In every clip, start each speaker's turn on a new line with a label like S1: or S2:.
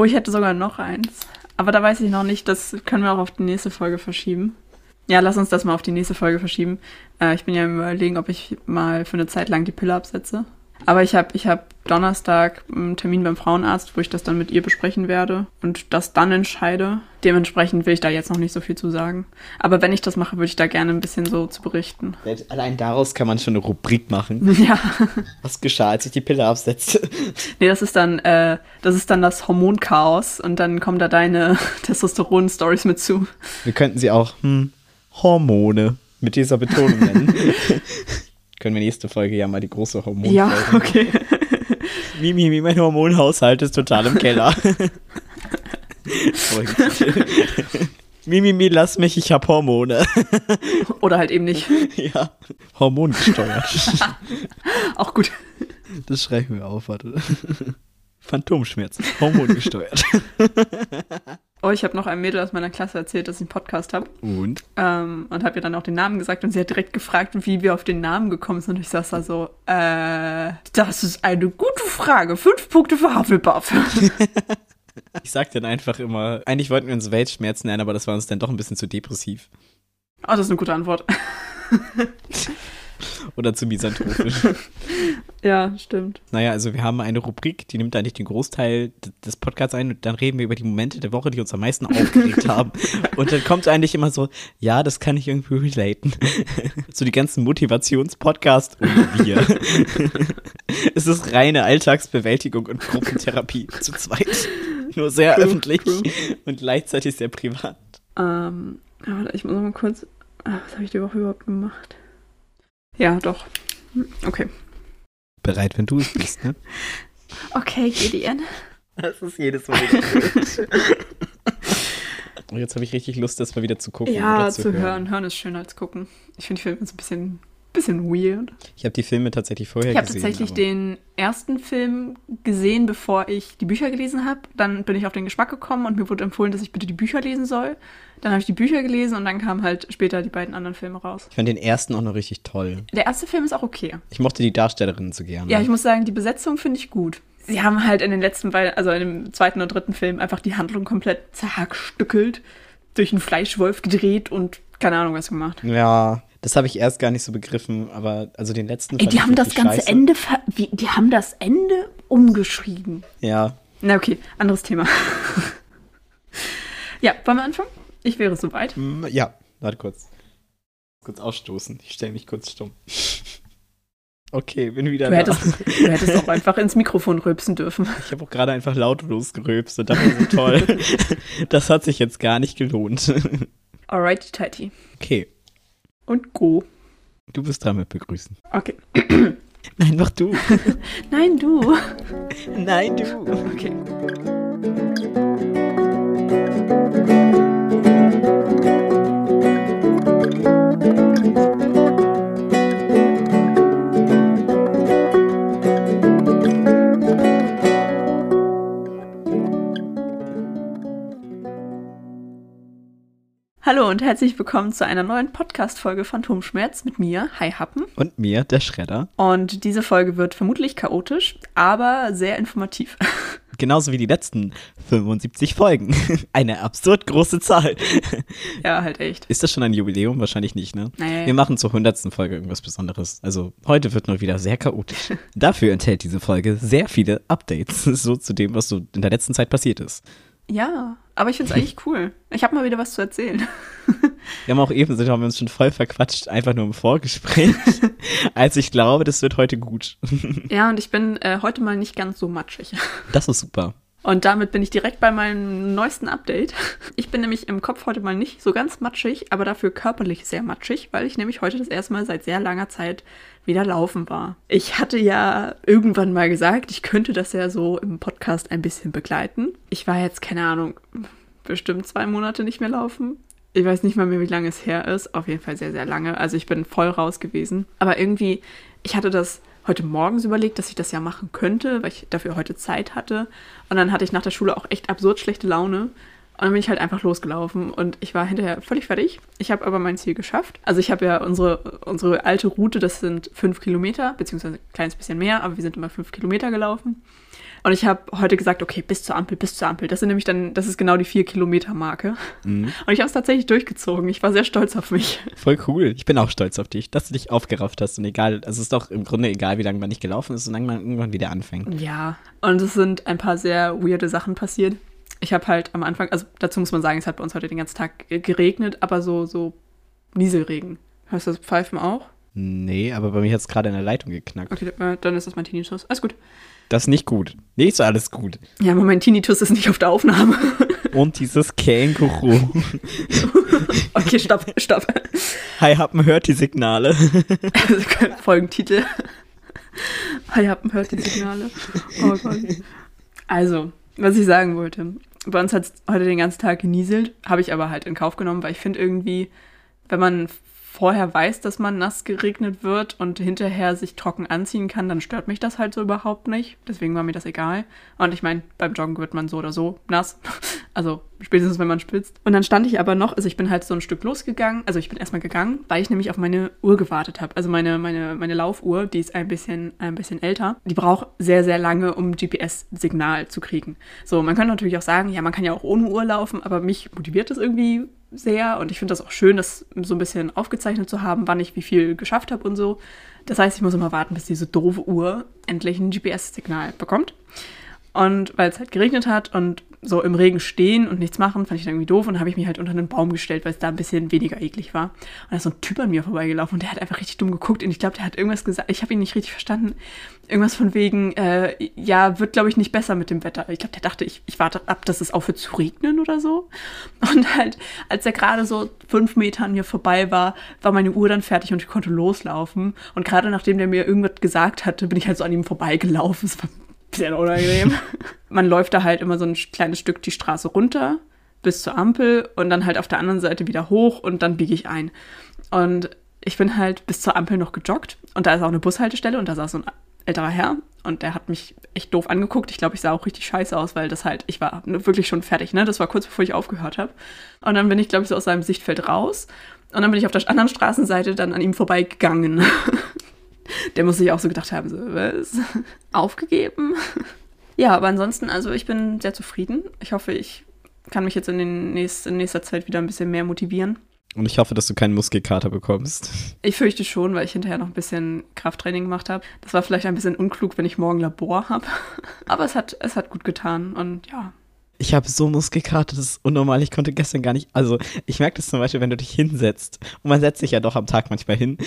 S1: Oh, ich hätte sogar noch eins. Aber da weiß ich noch nicht, das können wir auch auf die nächste Folge verschieben. Ja, lass uns das mal auf die nächste Folge verschieben. Äh, ich bin ja im Überlegen, ob ich mal für eine Zeit lang die Pille absetze. Aber ich habe ich hab Donnerstag einen Termin beim Frauenarzt, wo ich das dann mit ihr besprechen werde und das dann entscheide. Dementsprechend will ich da jetzt noch nicht so viel zu sagen. Aber wenn ich das mache, würde ich da gerne ein bisschen so zu berichten.
S2: Allein daraus kann man schon eine Rubrik machen.
S1: Ja.
S2: Was geschah, als ich die Pille absetzte?
S1: Nee, das ist dann, äh, das ist dann das Hormonchaos und dann kommen da deine Testosteron-Stories mit zu.
S2: Wir könnten sie auch hm, Hormone mit dieser Betonung nennen. Können wir nächste Folge ja mal die große Hormonfolge
S1: Ja, okay.
S2: Mimi, mein Hormonhaushalt ist total im Keller. Mimi, lass mich, ich hab Hormone.
S1: Oder halt eben nicht.
S2: ja, hormongesteuert.
S1: Auch gut.
S2: Das schreiben wir auf, warte. Phantomschmerzen, hormongesteuert.
S1: Oh, ich habe noch einem Mädel aus meiner Klasse erzählt, dass ich einen Podcast habe.
S2: Und?
S1: Ähm, und habe ihr dann auch den Namen gesagt und sie hat direkt gefragt, wie wir auf den Namen gekommen sind. Und ich saß da so, äh, das ist eine gute Frage. Fünf Punkte für Hufflepuff.
S2: Ich sag dann einfach immer, eigentlich wollten wir uns Weltschmerzen nennen, aber das war uns dann doch ein bisschen zu depressiv.
S1: Oh, das ist eine gute Antwort.
S2: Oder zu misanthropisch.
S1: ja, stimmt.
S2: Naja, also wir haben eine Rubrik, die nimmt eigentlich den Großteil des Podcasts ein und dann reden wir über die Momente der Woche, die uns am meisten aufgeregt haben. Und dann kommt eigentlich immer so, ja, das kann ich irgendwie relaten. so die ganzen Motivationspodcasts und wir. es ist reine Alltagsbewältigung und Gruppentherapie zu zweit. Nur sehr
S1: True,
S2: öffentlich
S1: true.
S2: und gleichzeitig sehr privat.
S1: Ähm, warte, ich muss noch mal kurz. Ah, was habe ich die Woche überhaupt gemacht? Ja, doch. Okay.
S2: Bereit, wenn du es bist, ne?
S1: Okay, Gideon.
S2: Das ist jedes Mal wieder. Und jetzt habe ich richtig Lust, das mal wieder zu gucken.
S1: Ja,
S2: oder
S1: zu, hören. Hören ist schöner als gucken. Ich finde die Filme so ein bisschen, bisschen weird.
S2: Ich habe die Filme tatsächlich vorher
S1: Ich habe
S2: gesehen.
S1: tatsächlich
S2: aber-
S1: den ersten Film gesehen, bevor ich die Bücher gelesen habe. Dann bin ich auf den Geschmack gekommen und mir wurde empfohlen, dass ich bitte die Bücher lesen soll. Dann habe ich die Bücher gelesen und dann kamen halt später die beiden anderen Filme raus.
S2: Ich fand den ersten auch noch richtig toll.
S1: Der erste Film ist auch okay.
S2: Ich mochte die Darstellerin so gerne.
S1: Ja, ich muss sagen, die Besetzung finde ich gut. Sie haben halt in den letzten beiden, also in dem zweiten und dritten Film einfach die Handlung komplett zerhackstückelt, durch einen Fleischwolf gedreht und keine Ahnung was gemacht.
S2: Ja, das habe ich erst gar nicht so begriffen, aber also den letzten
S1: Ey, die haben das ganze
S2: scheiße.
S1: Ende, ver wie, die haben das Ende umgeschrieben.
S2: Ja,
S1: Na okay, anderes Thema. ja, wollen wir anfangen? Ich wäre soweit.
S2: Mm, ja, warte kurz. Kurz ausstoßen. Ich stelle mich kurz stumm. Okay, bin wieder
S1: Du
S2: da.
S1: hättest, du hättest auch einfach ins Mikrofon rülpsen dürfen.
S2: Ich habe auch gerade einfach lautlos gerülpst und dachte so toll. das hat sich jetzt gar nicht gelohnt.
S1: Alrighty, tighty.
S2: Okay,
S1: Und go.
S2: du bist dran mit begrüßen.
S1: Okay.
S2: Nein, mach du.
S1: Nein, du.
S2: Nein, du.
S1: Okay. Hallo und herzlich willkommen zu einer neuen Podcast-Folge Phantomschmerz mit mir, Hi Happen.
S2: Und mir, der Schredder.
S1: Und diese Folge wird vermutlich chaotisch, aber sehr informativ.
S2: Genauso wie die letzten 75 Folgen. Eine absurd große Zahl.
S1: ja, halt echt.
S2: Ist das schon ein Jubiläum? Wahrscheinlich nicht, ne?
S1: Nee.
S2: Wir machen zur 100. Folge irgendwas Besonderes. Also heute wird nur wieder sehr chaotisch. Dafür enthält diese Folge sehr viele Updates, so zu dem, was so in der letzten Zeit passiert ist.
S1: Ja, aber ich finde es eigentlich cool. Ich habe mal wieder was zu erzählen.
S2: Wir haben auch eben, so haben wir uns schon voll verquatscht, einfach nur im Vorgespräch. also ich glaube, das wird heute gut.
S1: Ja, und ich bin äh, heute mal nicht ganz so matschig.
S2: Das ist super.
S1: Und damit bin ich direkt bei meinem neuesten Update. Ich bin nämlich im Kopf heute mal nicht so ganz matschig, aber dafür körperlich sehr matschig, weil ich nämlich heute das erste Mal seit sehr langer Zeit wieder laufen war. Ich hatte ja irgendwann mal gesagt, ich könnte das ja so im Podcast ein bisschen begleiten. Ich war jetzt, keine Ahnung, bestimmt zwei Monate nicht mehr laufen. Ich weiß nicht mal mehr, wie lange es her ist. Auf jeden Fall sehr, sehr lange. Also ich bin voll raus gewesen. Aber irgendwie, ich hatte das heute morgens überlegt, dass ich das ja machen könnte, weil ich dafür heute Zeit hatte. Und dann hatte ich nach der Schule auch echt absurd schlechte Laune. Und dann bin ich halt einfach losgelaufen und ich war hinterher völlig fertig. Ich habe aber mein Ziel geschafft. Also ich habe ja unsere, unsere alte Route, das sind fünf Kilometer, beziehungsweise ein kleines bisschen mehr, aber wir sind immer fünf Kilometer gelaufen. Und ich habe heute gesagt, okay, bis zur Ampel, bis zur Ampel. Das sind nämlich dann, das ist genau die vier Kilometer Marke. Mhm. Und ich habe es tatsächlich durchgezogen. Ich war sehr stolz auf mich.
S2: Voll cool. Ich bin auch stolz auf dich, dass du dich aufgerafft hast. Und egal, es ist doch im Grunde egal, wie lange man nicht gelaufen ist, solange man irgendwann wieder anfängt.
S1: Ja. Und es sind ein paar sehr weirde Sachen passiert. Ich habe halt am Anfang, also dazu muss man sagen, es hat bei uns heute den ganzen Tag geregnet, aber so, so Nieselregen. Hörst du das Pfeifen auch?
S2: Nee, aber bei mir hat es gerade in der Leitung geknackt.
S1: Okay, dann ist das mein Tinnitus. Alles gut.
S2: Das ist nicht gut. Nicht so alles gut.
S1: Ja, aber mein Tinnitus ist nicht auf der Aufnahme.
S2: Und dieses Känguru.
S1: okay, stopp, stopp.
S2: Hi Happen hört die Signale.
S1: Folgentitel. Hi Happen hört die Signale. Oh Gott. Also, was ich sagen wollte. Bei uns hat es heute den ganzen Tag genieselt, habe ich aber halt in Kauf genommen, weil ich finde irgendwie, wenn man vorher weiß, dass man nass geregnet wird und hinterher sich trocken anziehen kann, dann stört mich das halt so überhaupt nicht. Deswegen war mir das egal. Und ich meine, beim Joggen wird man so oder so nass. Also spätestens, wenn man spitzt. Und dann stand ich aber noch, also ich bin halt so ein Stück losgegangen. Also ich bin erstmal gegangen, weil ich nämlich auf meine Uhr gewartet habe. Also meine, meine, meine Laufuhr, die ist ein bisschen, ein bisschen älter. Die braucht sehr, sehr lange, um GPS-Signal zu kriegen. So, man könnte natürlich auch sagen, ja, man kann ja auch ohne Uhr laufen, aber mich motiviert das irgendwie sehr und ich finde das auch schön, das so ein bisschen aufgezeichnet zu haben, wann ich wie viel geschafft habe und so. Das heißt, ich muss immer warten, bis diese doofe Uhr endlich ein GPS-Signal bekommt. Und weil es halt geregnet hat und so im Regen stehen und nichts machen, fand ich dann irgendwie doof und habe ich mich halt unter einen Baum gestellt, weil es da ein bisschen weniger eklig war. Und da ist so ein Typ an mir vorbeigelaufen und der hat einfach richtig dumm geguckt und ich glaube, der hat irgendwas gesagt, ich habe ihn nicht richtig verstanden. Irgendwas von wegen, äh, ja, wird glaube ich nicht besser mit dem Wetter. Ich glaube, der dachte, ich, ich warte ab, dass es aufhört zu regnen oder so. Und halt, als er gerade so fünf Meter an mir vorbei war, war meine Uhr dann fertig und ich konnte loslaufen. Und gerade nachdem der mir irgendwas gesagt hatte, bin ich halt so an ihm vorbeigelaufen. Es war bisschen unangenehm. Man läuft da halt immer so ein kleines Stück die Straße runter bis zur Ampel und dann halt auf der anderen Seite wieder hoch und dann biege ich ein. Und ich bin halt bis zur Ampel noch gejoggt und da ist auch eine Bushaltestelle und da saß so ein älterer Herr und der hat mich echt doof angeguckt. Ich glaube, ich sah auch richtig scheiße aus, weil das halt, ich war wirklich schon fertig, ne? Das war kurz bevor ich aufgehört habe. Und dann bin ich, glaube ich, so aus seinem Sichtfeld raus und dann bin ich auf der anderen Straßenseite dann an ihm vorbeigegangen. Der muss sich auch so gedacht haben, so, was? Aufgegeben? Ja, aber ansonsten, also ich bin sehr zufrieden. Ich hoffe, ich kann mich jetzt in, den nächst, in nächster Zeit wieder ein bisschen mehr motivieren.
S2: Und ich hoffe, dass du keinen Muskelkater bekommst.
S1: Ich fürchte schon, weil ich hinterher noch ein bisschen Krafttraining gemacht habe. Das war vielleicht ein bisschen unklug, wenn ich morgen Labor habe. Aber es hat, es hat gut getan und ja.
S2: Ich habe so Muskelkater, das ist unnormal. Ich konnte gestern gar nicht. Also, ich merke das zum Beispiel, wenn du dich hinsetzt. Und man setzt sich ja doch am Tag manchmal hin.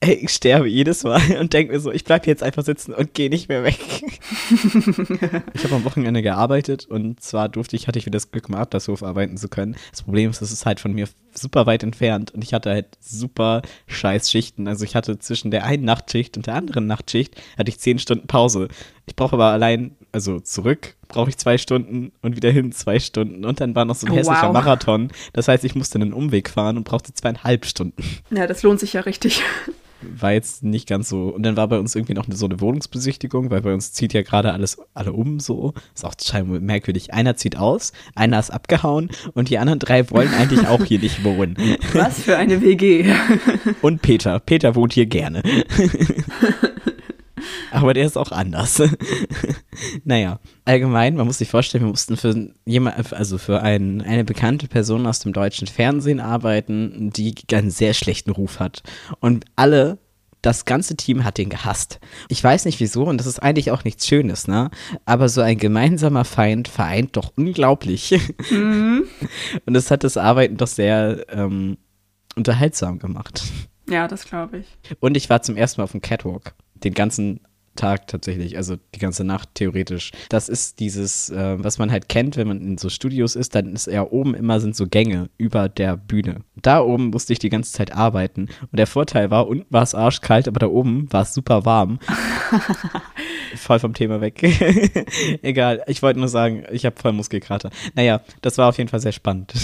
S2: Ey, ich sterbe jedes Mal und denke mir so, ich bleibe jetzt einfach sitzen und gehe nicht mehr weg. ich habe am Wochenende gearbeitet und zwar durfte ich, hatte ich wieder das Glück, im Adlershof arbeiten zu können. Das Problem ist, es ist halt von mir super weit entfernt und ich hatte halt super scheiß Schichten. Also ich hatte zwischen der einen Nachtschicht und der anderen Nachtschicht hatte ich zehn Stunden Pause. Ich brauche aber allein, also zurück brauche ich zwei Stunden und wieder hin zwei Stunden und dann war noch so ein hässlicher wow. Marathon. Das heißt, ich musste einen Umweg fahren und brauchte zweieinhalb Stunden.
S1: Ja, das lohnt sich ja richtig
S2: war jetzt nicht ganz so. Und dann war bei uns irgendwie noch so eine Wohnungsbesichtigung, weil bei uns zieht ja gerade alles alle um so. Ist auch scheinbar merkwürdig. Einer zieht aus, einer ist abgehauen und die anderen drei wollen eigentlich auch hier nicht wohnen.
S1: Was für eine WG.
S2: Und Peter. Peter wohnt hier gerne. Aber der ist auch anders. naja, allgemein, man muss sich vorstellen, wir mussten für jemand, also für ein, eine bekannte Person aus dem deutschen Fernsehen arbeiten, die einen sehr schlechten Ruf hat. Und alle das ganze Team hat ihn gehasst. Ich weiß nicht wieso und das ist eigentlich auch nichts Schönes, ne? Aber so ein gemeinsamer Feind vereint doch unglaublich. Mhm. Und das hat das Arbeiten doch sehr ähm, unterhaltsam gemacht.
S1: Ja, das glaube ich.
S2: Und ich war zum ersten Mal auf dem Catwalk. Den ganzen Tag tatsächlich, also die ganze Nacht theoretisch. Das ist dieses, äh, was man halt kennt, wenn man in so Studios ist, dann ist ja oben immer sind so Gänge über der Bühne. Da oben musste ich die ganze Zeit arbeiten und der Vorteil war, unten war es arschkalt, aber da oben war es super warm. voll vom Thema weg. Egal, ich wollte nur sagen, ich habe voll Muskelkater. Naja, das war auf jeden Fall sehr spannend.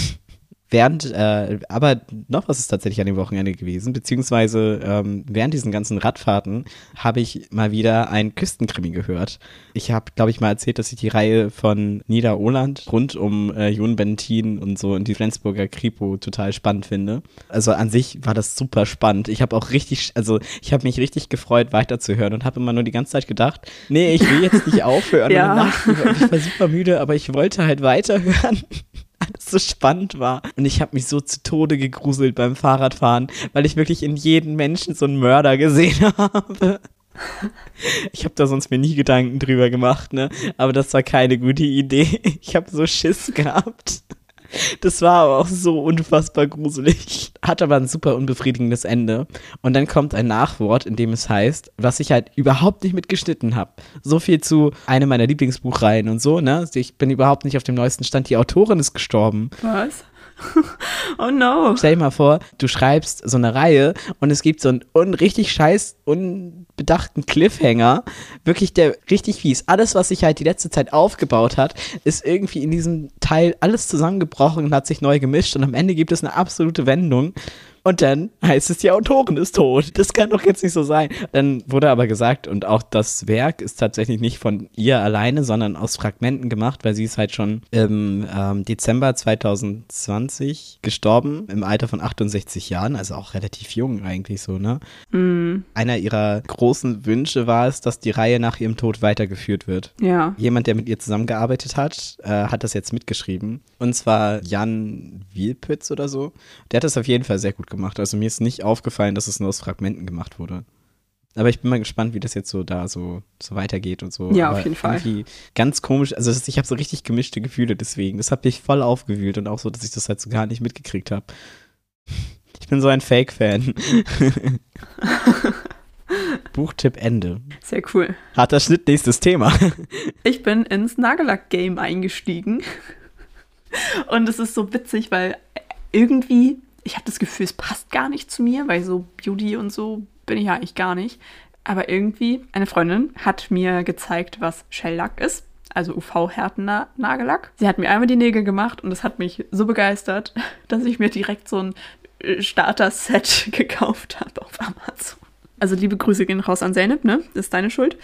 S2: Während, äh, aber noch was ist tatsächlich an dem Wochenende gewesen, beziehungsweise ähm, während diesen ganzen Radfahrten habe ich mal wieder ein Küstenkrimi gehört. Ich habe, glaube ich, mal erzählt, dass ich die Reihe von Niederoland rund um äh, Jon Bentin und so und die Flensburger Kripo total spannend finde. Also an sich war das super spannend. Ich habe auch richtig, also ich habe mich richtig gefreut, weiterzuhören und habe immer nur die ganze Zeit gedacht, nee, ich will jetzt nicht aufhören.
S1: Ja.
S2: Und danach, ich war super müde, aber ich wollte halt weiterhören alles so spannend war. Und ich habe mich so zu Tode gegruselt beim Fahrradfahren, weil ich wirklich in jedem Menschen so einen Mörder gesehen habe. Ich habe da sonst mir nie Gedanken drüber gemacht, ne? Aber das war keine gute Idee. Ich habe so Schiss gehabt. Das war aber auch so unfassbar gruselig. Hat aber ein super unbefriedigendes Ende. Und dann kommt ein Nachwort, in dem es heißt, was ich halt überhaupt nicht mitgeschnitten habe. So viel zu einem meiner Lieblingsbuchreihen und so, ne? Ich bin überhaupt nicht auf dem neuesten Stand. Die Autorin ist gestorben.
S1: Was? oh no.
S2: Stell dir mal vor, du schreibst so eine Reihe und es gibt so einen un richtig scheiß, unbedachten Cliffhanger. Wirklich der richtig fies. Alles, was sich halt die letzte Zeit aufgebaut hat, ist irgendwie in diesem Teil alles zusammengebrochen und hat sich neu gemischt und am Ende gibt es eine absolute Wendung. Und dann heißt es, die Autorin ist tot. Das kann doch jetzt nicht so sein. Dann wurde aber gesagt, und auch das Werk ist tatsächlich nicht von ihr alleine, sondern aus Fragmenten gemacht, weil sie ist halt schon im ähm, Dezember 2020 gestorben, im Alter von 68 Jahren, also auch relativ jung eigentlich so, ne?
S1: Mm,
S2: Einer ihrer großen Wünsche war es, dass die Reihe nach ihrem Tod weitergeführt wird.
S1: ja.
S2: Jemand, der mit ihr zusammengearbeitet hat, äh, hat das jetzt mitgeschrieben. Und zwar Jan Wielpütz oder so. Der hat das auf jeden Fall sehr gut gemacht. Also mir ist nicht aufgefallen, dass es nur aus Fragmenten gemacht wurde. Aber ich bin mal gespannt, wie das jetzt so da so, so weitergeht und so.
S1: Ja,
S2: Aber
S1: auf jeden Fall.
S2: Ganz komisch. Also das, ich habe so richtig gemischte Gefühle deswegen. Das hat mich voll aufgewühlt und auch so, dass ich das halt so gar nicht mitgekriegt habe. Ich bin so ein Fake-Fan. Buchtipp Ende.
S1: Sehr cool.
S2: Harter Schnitt, nächstes Thema.
S1: Ich bin ins Nagellack-Game eingestiegen. Und es ist so witzig, weil irgendwie, ich habe das Gefühl, es passt gar nicht zu mir, weil so Beauty und so bin ich ja eigentlich gar nicht. Aber irgendwie, eine Freundin hat mir gezeigt, was Shellack ist. Also UV-härtener Nagellack. Sie hat mir einmal die Nägel gemacht und es hat mich so begeistert, dass ich mir direkt so ein äh, Starter-Set gekauft habe auf Amazon. Also liebe Grüße gehen raus an Zeynep, ne? Das ist deine Schuld.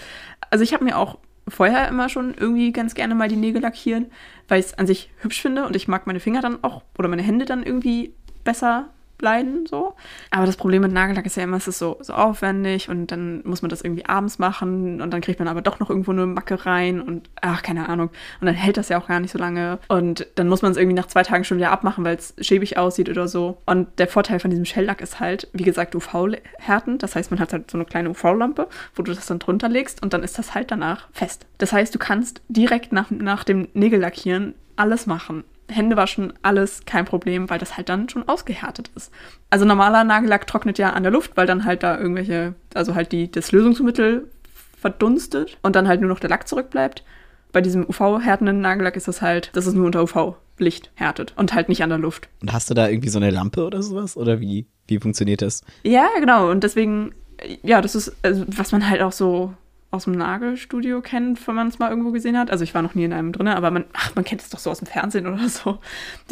S1: Also ich habe mir auch vorher immer schon irgendwie ganz gerne mal die Nägel lackieren, weil ich es an sich hübsch finde und ich mag meine Finger dann auch oder meine Hände dann irgendwie besser leiden, so. Aber das Problem mit Nagellack ist ja immer, es ist so, so aufwendig und dann muss man das irgendwie abends machen und dann kriegt man aber doch noch irgendwo eine Macke rein und ach, keine Ahnung. Und dann hält das ja auch gar nicht so lange und dann muss man es irgendwie nach zwei Tagen schon wieder abmachen, weil es schäbig aussieht oder so. Und der Vorteil von diesem Shellack ist halt, wie gesagt, UV-härtend. Das heißt, man hat halt so eine kleine UV-Lampe, wo du das dann drunter legst und dann ist das halt danach fest. Das heißt, du kannst direkt nach, nach dem Nägellackieren alles machen. Hände waschen, alles kein Problem, weil das halt dann schon ausgehärtet ist. Also normaler Nagellack trocknet ja an der Luft, weil dann halt da irgendwelche, also halt die, das Lösungsmittel verdunstet und dann halt nur noch der Lack zurückbleibt. Bei diesem UV-härtenden Nagellack ist das halt, dass es nur unter UV-Licht härtet und halt nicht an der Luft.
S2: Und hast du da irgendwie so eine Lampe oder sowas? Oder wie, wie funktioniert das?
S1: Ja, genau. Und deswegen, ja, das ist, also, was man halt auch so aus dem Nagelstudio kennt, wenn man es mal irgendwo gesehen hat. Also ich war noch nie in einem drin, aber man, ach, man kennt es doch so aus dem Fernsehen oder so.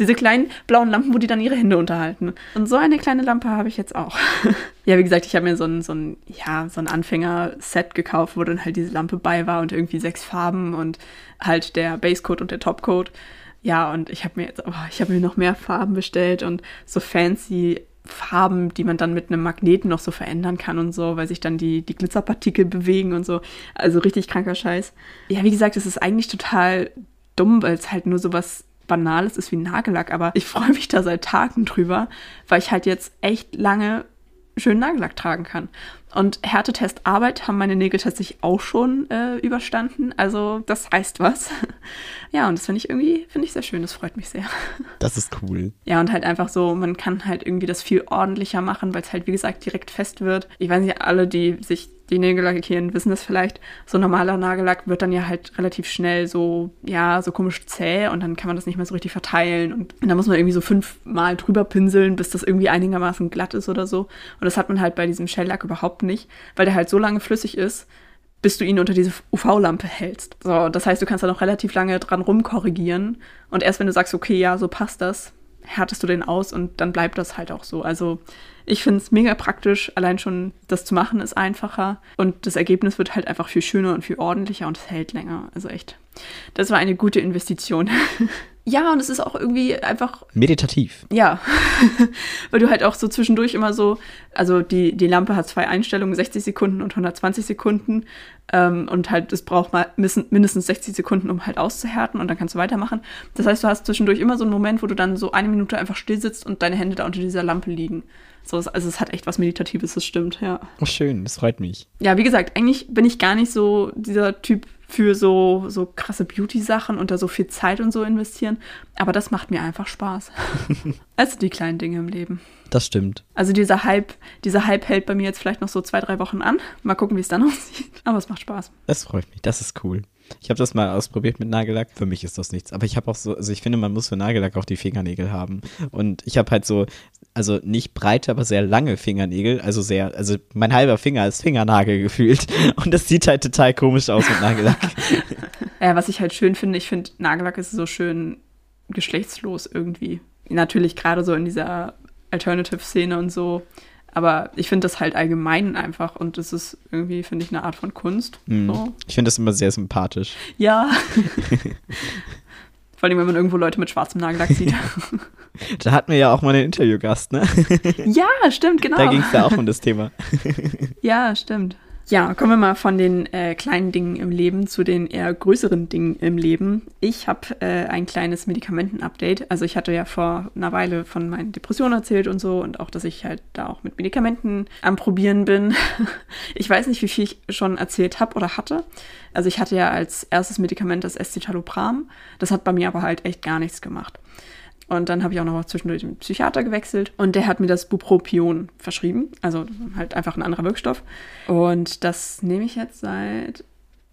S1: Diese kleinen blauen Lampen, wo die dann ihre Hände unterhalten. Und so eine kleine Lampe habe ich jetzt auch. ja, wie gesagt, ich habe mir so ein, so ein, ja, so ein Anfänger-Set gekauft, wo dann halt diese Lampe bei war und irgendwie sechs Farben und halt der Basecoat und der Topcoat. Ja, und ich habe mir jetzt, oh, ich habe mir noch mehr Farben bestellt und so fancy Farben, die man dann mit einem Magneten noch so verändern kann und so, weil sich dann die, die Glitzerpartikel bewegen und so. Also richtig kranker Scheiß. Ja, wie gesagt, es ist eigentlich total dumm, weil es halt nur so was Banales ist wie Nagellack, aber ich freue mich da seit Tagen drüber, weil ich halt jetzt echt lange schönen Nagellack tragen kann. Und Härtetest Arbeit haben meine Nägel tatsächlich auch schon äh, überstanden. Also das heißt was. ja, und das finde ich irgendwie, finde ich sehr schön. Das freut mich sehr.
S2: Das ist cool.
S1: Ja, und halt einfach so, man kann halt irgendwie das viel ordentlicher machen, weil es halt, wie gesagt, direkt fest wird. Ich weiß nicht, alle, die sich die Nägel lackieren, wissen das vielleicht. So normaler Nagellack wird dann ja halt relativ schnell so, ja, so komisch zäh und dann kann man das nicht mehr so richtig verteilen. Und, und dann muss man irgendwie so fünfmal drüber pinseln, bis das irgendwie einigermaßen glatt ist oder so. Und das hat man halt bei diesem Shellack überhaupt nicht, weil der halt so lange flüssig ist, bis du ihn unter diese UV-Lampe hältst. So, das heißt, du kannst da noch relativ lange dran rumkorrigieren. Und erst wenn du sagst, okay, ja, so passt das, härtest du den aus und dann bleibt das halt auch so. Also ich finde es mega praktisch, allein schon das zu machen ist einfacher und das Ergebnis wird halt einfach viel schöner und viel ordentlicher und es hält länger. Also echt, das war eine gute Investition. ja, und es ist auch irgendwie einfach.
S2: Meditativ.
S1: Ja, weil du halt auch so zwischendurch immer so, also die, die Lampe hat zwei Einstellungen, 60 Sekunden und 120 Sekunden. Ähm, und halt, es braucht mal mindestens 60 Sekunden, um halt auszuhärten und dann kannst du weitermachen. Das heißt, du hast zwischendurch immer so einen Moment, wo du dann so eine Minute einfach still sitzt und deine Hände da unter dieser Lampe liegen. So, also es hat echt was Meditatives, das stimmt, ja.
S2: Oh, schön, das freut mich.
S1: Ja, wie gesagt, eigentlich bin ich gar nicht so dieser Typ für so, so krasse Beauty-Sachen und da so viel Zeit und so investieren. Aber das macht mir einfach Spaß. also die kleinen Dinge im Leben.
S2: Das stimmt.
S1: Also dieser Hype, dieser Hype hält bei mir jetzt vielleicht noch so zwei, drei Wochen an. Mal gucken, wie es dann aussieht. Aber es macht Spaß.
S2: Das freut mich. Das ist cool. Ich habe das mal ausprobiert mit Nagellack. Für mich ist das nichts. Aber ich habe auch so, also ich finde, man muss für Nagellack auch die Fingernägel haben. Und ich habe halt so, also nicht breite, aber sehr lange Fingernägel. Also sehr, also mein halber Finger ist Fingernagel gefühlt. Und das sieht halt total komisch aus mit Nagellack.
S1: ja, was ich halt schön finde, ich finde, Nagellack ist so schön geschlechtslos irgendwie. Natürlich gerade so in dieser Alternative-Szene und so aber ich finde das halt allgemein einfach und das ist irgendwie, finde ich, eine Art von Kunst.
S2: Mm. So. Ich finde das immer sehr sympathisch.
S1: Ja. Vor allem, wenn man irgendwo Leute mit schwarzem Nagellack sieht.
S2: da hatten wir ja auch mal einen Interviewgast, ne?
S1: ja, stimmt, genau.
S2: Da ging es ja auch um das Thema.
S1: ja, stimmt. Ja, kommen wir mal von den äh, kleinen Dingen im Leben zu den eher größeren Dingen im Leben. Ich habe äh, ein kleines Medikamenten-Update. Also ich hatte ja vor einer Weile von meinen Depressionen erzählt und so und auch, dass ich halt da auch mit Medikamenten am Probieren bin. ich weiß nicht, wie viel ich schon erzählt habe oder hatte. Also ich hatte ja als erstes Medikament das Escitalopram. Das hat bei mir aber halt echt gar nichts gemacht. Und dann habe ich auch noch zwischendurch den Psychiater gewechselt und der hat mir das Bupropion verschrieben. Also halt einfach ein anderer Wirkstoff. Und das nehme ich jetzt seit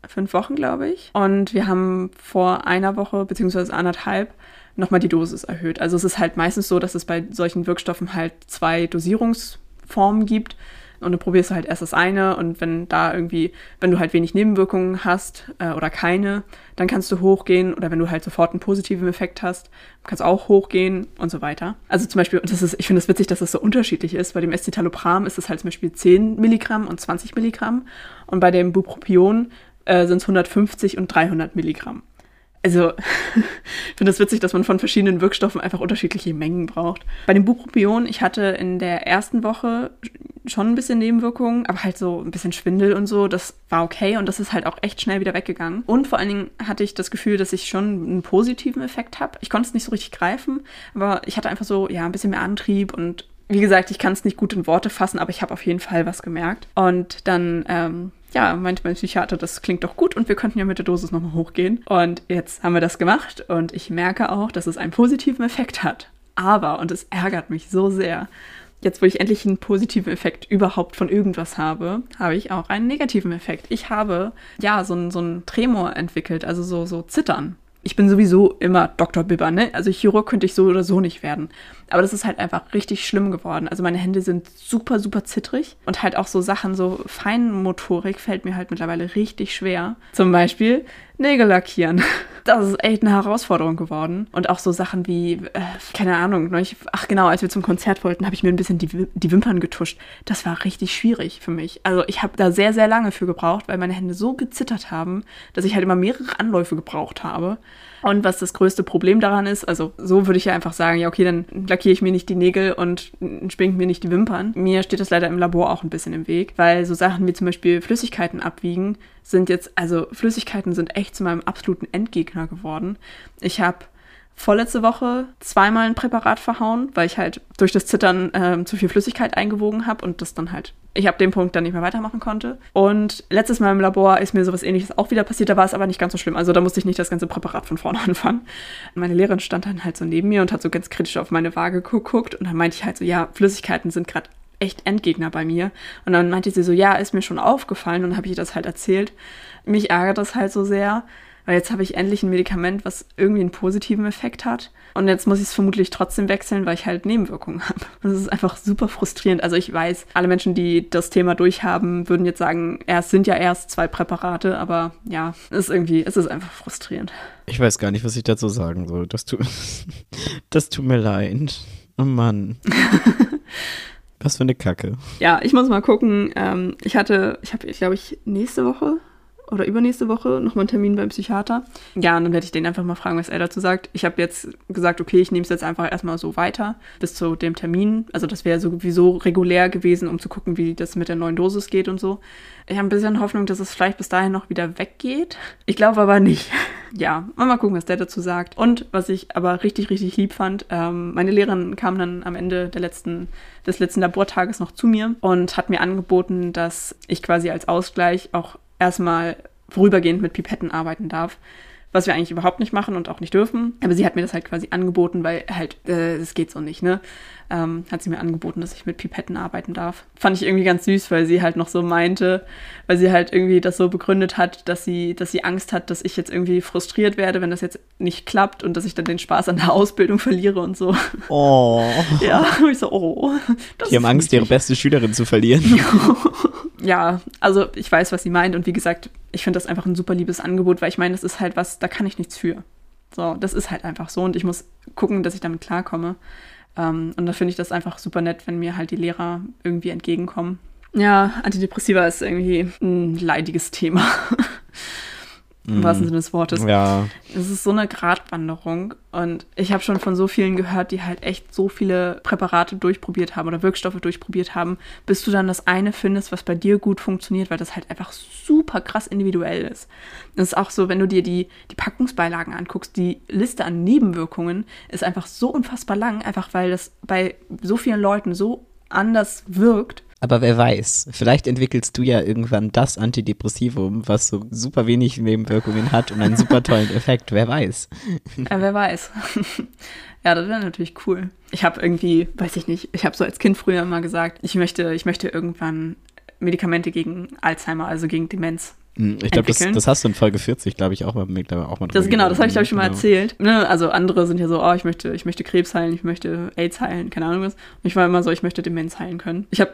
S1: fünf Wochen, glaube ich. Und wir haben vor einer Woche beziehungsweise anderthalb nochmal die Dosis erhöht. Also es ist halt meistens so, dass es bei solchen Wirkstoffen halt zwei Dosierungsformen gibt. Und du probierst halt erst das eine und wenn da irgendwie, wenn du halt wenig Nebenwirkungen hast äh, oder keine, dann kannst du hochgehen oder wenn du halt sofort einen positiven Effekt hast, kannst du auch hochgehen und so weiter. Also zum Beispiel, das ist, ich finde es das witzig, dass das so unterschiedlich ist. Bei dem Escitalopram ist es halt zum Beispiel 10 Milligramm und 20 Milligramm und bei dem Bupropion äh, sind es 150 und 300 Milligramm. Also, ich finde das witzig, dass man von verschiedenen Wirkstoffen einfach unterschiedliche Mengen braucht. Bei dem Bupropion, ich hatte in der ersten Woche schon ein bisschen Nebenwirkungen, aber halt so ein bisschen Schwindel und so, das war okay und das ist halt auch echt schnell wieder weggegangen. Und vor allen Dingen hatte ich das Gefühl, dass ich schon einen positiven Effekt habe. Ich konnte es nicht so richtig greifen, aber ich hatte einfach so, ja, ein bisschen mehr Antrieb und wie gesagt, ich kann es nicht gut in Worte fassen, aber ich habe auf jeden Fall was gemerkt. Und dann ähm, ja, meinte mein Psychiater, das klingt doch gut und wir könnten ja mit der Dosis nochmal hochgehen. Und jetzt haben wir das gemacht und ich merke auch, dass es einen positiven Effekt hat. Aber, und es ärgert mich so sehr, jetzt wo ich endlich einen positiven Effekt überhaupt von irgendwas habe, habe ich auch einen negativen Effekt. Ich habe, ja, so einen so Tremor entwickelt, also so, so Zittern ich bin sowieso immer Dr. Bibber, ne? Also Chirurg könnte ich so oder so nicht werden. Aber das ist halt einfach richtig schlimm geworden. Also meine Hände sind super, super zittrig und halt auch so Sachen, so Feinmotorik fällt mir halt mittlerweile richtig schwer. Zum Beispiel Nägel lackieren. Das ist echt eine Herausforderung geworden. Und auch so Sachen wie, äh, keine Ahnung, ne? ach genau, als wir zum Konzert wollten, habe ich mir ein bisschen die, die Wimpern getuscht. Das war richtig schwierig für mich. Also ich habe da sehr, sehr lange für gebraucht, weil meine Hände so gezittert haben, dass ich halt immer mehrere Anläufe gebraucht habe. Und was das größte Problem daran ist, also so würde ich ja einfach sagen, ja, okay, dann lackiere ich mir nicht die Nägel und schminke mir nicht die Wimpern. Mir steht das leider im Labor auch ein bisschen im Weg, weil so Sachen wie zum Beispiel Flüssigkeiten abwiegen sind jetzt, also Flüssigkeiten sind echt zu meinem absoluten Endgegner geworden. Ich habe vorletzte Woche zweimal ein Präparat verhauen, weil ich halt durch das Zittern ähm, zu viel Flüssigkeit eingewogen habe und das dann halt, ich ab dem Punkt dann nicht mehr weitermachen konnte. Und letztes Mal im Labor ist mir sowas ähnliches auch wieder passiert, da war es aber nicht ganz so schlimm. Also da musste ich nicht das ganze Präparat von vorne anfangen. Meine Lehrerin stand dann halt so neben mir und hat so ganz kritisch auf meine Waage geguckt und dann meinte ich halt so, ja, Flüssigkeiten sind gerade echt Endgegner bei mir. Und dann meinte sie so, ja, ist mir schon aufgefallen und habe ich das halt erzählt. Mich ärgert das halt so sehr, weil jetzt habe ich endlich ein Medikament, was irgendwie einen positiven Effekt hat. Und jetzt muss ich es vermutlich trotzdem wechseln, weil ich halt Nebenwirkungen habe. Das ist einfach super frustrierend. Also ich weiß, alle Menschen, die das Thema durchhaben, würden jetzt sagen, es sind ja erst zwei Präparate, aber ja, es ist irgendwie, es ist einfach frustrierend.
S2: Ich weiß gar nicht, was ich dazu sagen soll. Das tut, Das tut mir leid. Oh Mann. Was für eine Kacke.
S1: Ja, ich muss mal gucken. Ähm, ich hatte, ich habe, glaube ich, nächste Woche oder übernächste Woche nochmal einen Termin beim Psychiater. Ja, und dann werde ich den einfach mal fragen, was er dazu sagt. Ich habe jetzt gesagt, okay, ich nehme es jetzt einfach erstmal so weiter bis zu dem Termin. Also das wäre sowieso regulär gewesen, um zu gucken, wie das mit der neuen Dosis geht und so. Ich habe ein bisschen Hoffnung, dass es vielleicht bis dahin noch wieder weggeht. Ich glaube aber nicht. ja, mal gucken, was der dazu sagt. Und was ich aber richtig, richtig lieb fand, ähm, meine Lehrerin kam dann am Ende der letzten, des letzten Labortages noch zu mir und hat mir angeboten, dass ich quasi als Ausgleich auch erstmal vorübergehend mit Pipetten arbeiten darf. Was wir eigentlich überhaupt nicht machen und auch nicht dürfen. Aber sie hat mir das halt quasi angeboten, weil halt, äh, das geht so nicht, ne? Ähm, hat sie mir angeboten, dass ich mit Pipetten arbeiten darf. Fand ich irgendwie ganz süß, weil sie halt noch so meinte, weil sie halt irgendwie das so begründet hat, dass sie, dass sie Angst hat, dass ich jetzt irgendwie frustriert werde, wenn das jetzt nicht klappt und dass ich dann den Spaß an der Ausbildung verliere und so.
S2: Oh.
S1: Ja, ich so, oh.
S2: Die haben Angst, ihre beste Schülerin zu verlieren.
S1: ja, also ich weiß, was sie meint und wie gesagt, ich finde das einfach ein super liebes Angebot, weil ich meine, das ist halt was, da kann ich nichts für. So, das ist halt einfach so und ich muss gucken, dass ich damit klarkomme. Ähm, und da finde ich das einfach super nett, wenn mir halt die Lehrer irgendwie entgegenkommen. Ja, Antidepressiva ist irgendwie ein leidiges Thema. Im wahrsten Sinne des Wortes.
S2: Ja.
S1: Es ist so eine Gratwanderung. Und ich habe schon von so vielen gehört, die halt echt so viele Präparate durchprobiert haben oder Wirkstoffe durchprobiert haben, bis du dann das eine findest, was bei dir gut funktioniert, weil das halt einfach super krass individuell ist. Das ist auch so, wenn du dir die, die Packungsbeilagen anguckst, die Liste an Nebenwirkungen ist einfach so unfassbar lang, einfach weil das bei so vielen Leuten so anders wirkt
S2: aber wer weiß, vielleicht entwickelst du ja irgendwann das Antidepressivum, was so super wenig Nebenwirkungen hat und einen super tollen Effekt. Wer weiß.
S1: Ja, wer weiß. ja, das wäre natürlich cool. Ich habe irgendwie, weiß ich nicht, ich habe so als Kind früher immer gesagt, ich möchte, ich möchte irgendwann Medikamente gegen Alzheimer, also gegen Demenz
S2: hm, ich glaube, das, das, hast du in Folge 40, glaube ich, auch mal, auch mal
S1: das, Genau, das habe ich, glaube ich, schon mal genau. erzählt. Ne? Also andere sind ja so, oh, ich möchte, ich möchte Krebs heilen, ich möchte AIDS heilen, keine Ahnung was. Und ich war immer so, ich möchte Demenz heilen können. Ich habe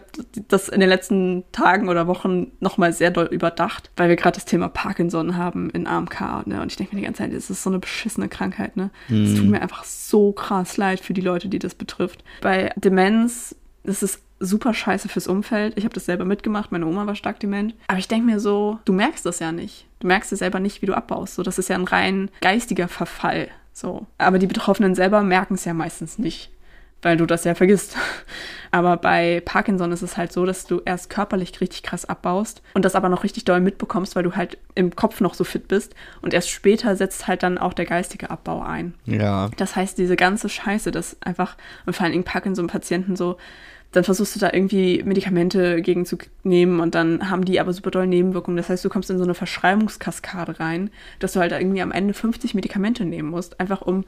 S1: das in den letzten Tagen oder Wochen nochmal sehr doll überdacht, weil wir gerade das Thema Parkinson haben in AMK. Ne? Und ich denke mir die ganze Zeit, das ist so eine beschissene Krankheit. Ne? Es mm. tut mir einfach so krass leid für die Leute, die das betrifft. Bei Demenz, das ist super scheiße fürs Umfeld. Ich habe das selber mitgemacht, meine Oma war stark dement. Aber ich denke mir so, du merkst das ja nicht. Du merkst es selber nicht, wie du abbaust. So, das ist ja ein rein geistiger Verfall. So. Aber die Betroffenen selber merken es ja meistens nicht, weil du das ja vergisst. Aber bei Parkinson ist es halt so, dass du erst körperlich richtig krass abbaust und das aber noch richtig doll mitbekommst, weil du halt im Kopf noch so fit bist. Und erst später setzt halt dann auch der geistige Abbau ein.
S2: Ja.
S1: Das heißt, diese ganze Scheiße, dass einfach, und vor allen Dingen Parkinson-Patienten so dann versuchst du da irgendwie Medikamente gegen zu nehmen und dann haben die aber super doll Nebenwirkungen. Das heißt, du kommst in so eine Verschreibungskaskade rein, dass du halt irgendwie am Ende 50 Medikamente nehmen musst, einfach um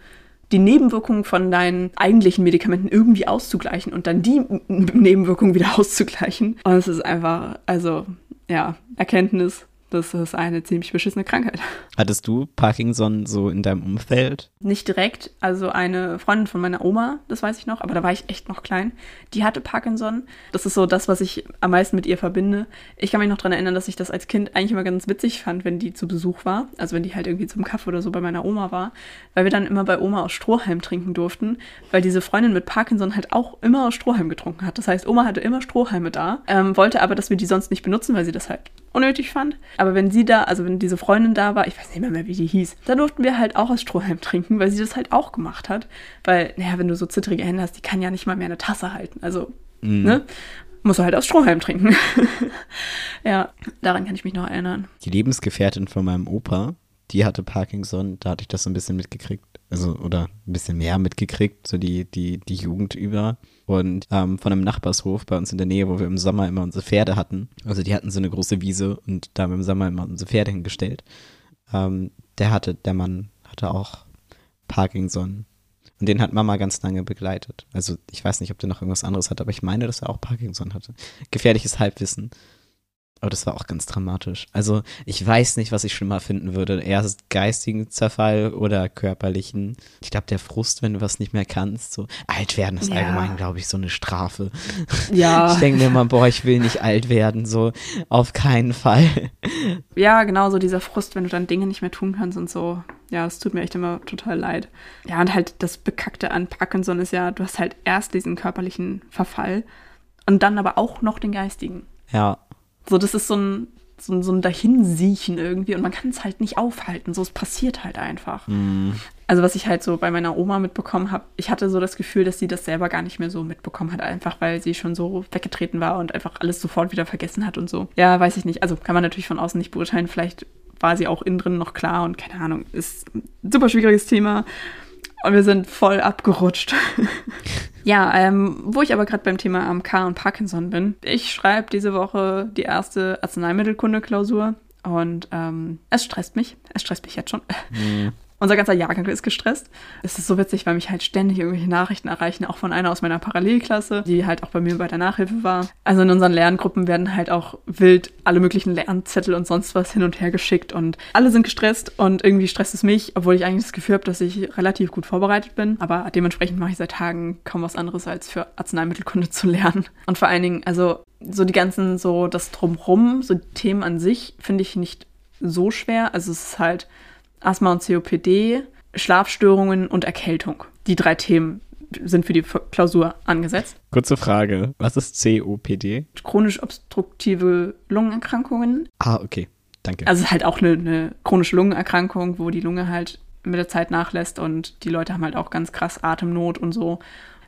S1: die Nebenwirkungen von deinen eigentlichen Medikamenten irgendwie auszugleichen und dann die Nebenwirkungen wieder auszugleichen. Und es ist einfach, also ja, Erkenntnis, das ist eine ziemlich beschissene Krankheit.
S2: Hattest du Parkinson so in deinem Umfeld?
S1: Nicht direkt. Also eine Freundin von meiner Oma, das weiß ich noch, aber da war ich echt noch klein, die hatte Parkinson. Das ist so das, was ich am meisten mit ihr verbinde. Ich kann mich noch daran erinnern, dass ich das als Kind eigentlich immer ganz witzig fand, wenn die zu Besuch war. Also wenn die halt irgendwie zum Kaffee oder so bei meiner Oma war. Weil wir dann immer bei Oma aus Strohhalm trinken durften, weil diese Freundin mit Parkinson halt auch immer aus Strohhalm getrunken hat. Das heißt, Oma hatte immer Strohhalme da, ähm, wollte aber, dass wir die sonst nicht benutzen, weil sie das halt unnötig fand. Aber wenn sie da, also wenn diese Freundin da war, ich weiß nicht mehr, mehr wie die hieß, da durften wir halt auch aus Strohhalm trinken, weil sie das halt auch gemacht hat. Weil, naja, wenn du so zittrige Hände hast, die kann ja nicht mal mehr eine Tasse halten. Also, mhm. ne? Muss du halt aus Strohhalm trinken. ja, daran kann ich mich noch erinnern.
S2: Die Lebensgefährtin von meinem Opa, die hatte Parkinson, da hatte ich das so ein bisschen mitgekriegt. Also, oder ein bisschen mehr mitgekriegt, so die, die, die Jugend über und ähm, von einem Nachbarshof bei uns in der Nähe, wo wir im Sommer immer unsere Pferde hatten. Also die hatten so eine große Wiese und da haben wir im Sommer immer unsere Pferde hingestellt. Ähm, der hatte, der Mann hatte auch Parkinson. Und den hat Mama ganz lange begleitet. Also ich weiß nicht, ob der noch irgendwas anderes hat, aber ich meine, dass er auch Parkinson hatte. Gefährliches Halbwissen. Aber das war auch ganz dramatisch. Also ich weiß nicht, was ich schlimmer finden würde. Erst geistigen Zerfall oder körperlichen. Ich glaube, der Frust, wenn du was nicht mehr kannst. So alt werden ist
S1: Ja.
S2: allgemein, glaube ich, so eine Strafe.
S1: Ja.
S2: Ich denke mir immer, boah, ich will nicht alt werden. So auf keinen Fall.
S1: Ja, genau, so dieser Frust, wenn du dann Dinge nicht mehr tun kannst und so. Ja, das tut mir echt immer total leid. Ja, und halt das Bekackte an Parkinson ist ja, du hast halt erst diesen körperlichen Verfall und dann aber auch noch den geistigen.
S2: Ja.
S1: So, das ist so ein, so ein, so ein Dahinsiechen irgendwie und man kann es halt nicht aufhalten. So, es passiert halt einfach. Also, was ich halt so bei meiner Oma mitbekommen habe, ich hatte so das Gefühl, dass sie das selber gar nicht mehr so mitbekommen hat, einfach weil sie schon so weggetreten war und einfach alles sofort wieder vergessen hat und so. Ja, weiß ich nicht. Also, kann man natürlich von außen nicht beurteilen. Vielleicht war sie auch innen drin noch klar und keine Ahnung. Ist ein super schwieriges Thema. Und wir sind voll abgerutscht. ja, ähm, wo ich aber gerade beim Thema AMK und Parkinson bin. Ich schreibe diese Woche die erste Arzneimittelkunde-Klausur und ähm, es stresst mich. Es stresst mich jetzt schon. Unser ganzer Jahrgang ist gestresst. Es ist so witzig, weil mich halt ständig irgendwelche Nachrichten erreichen, auch von einer aus meiner Parallelklasse, die halt auch bei mir bei der Nachhilfe war. Also in unseren Lerngruppen werden halt auch wild alle möglichen Lernzettel und sonst was hin und her geschickt und alle sind gestresst und irgendwie stresst es mich, obwohl ich eigentlich das Gefühl habe, dass ich relativ gut vorbereitet bin. Aber dementsprechend mache ich seit Tagen kaum was anderes als für Arzneimittelkunde zu lernen. Und vor allen Dingen, also so die ganzen, so das Drumrum, so die Themen an sich, finde ich nicht so schwer. Also es ist halt Asthma und COPD, Schlafstörungen und Erkältung. Die drei Themen sind für die Klausur angesetzt.
S2: Kurze Frage. Was ist COPD?
S1: Chronisch obstruktive Lungenerkrankungen.
S2: Ah, okay. Danke.
S1: Also es ist halt auch eine, eine chronische Lungenerkrankung, wo die Lunge halt mit der Zeit nachlässt und die Leute haben halt auch ganz krass Atemnot und so.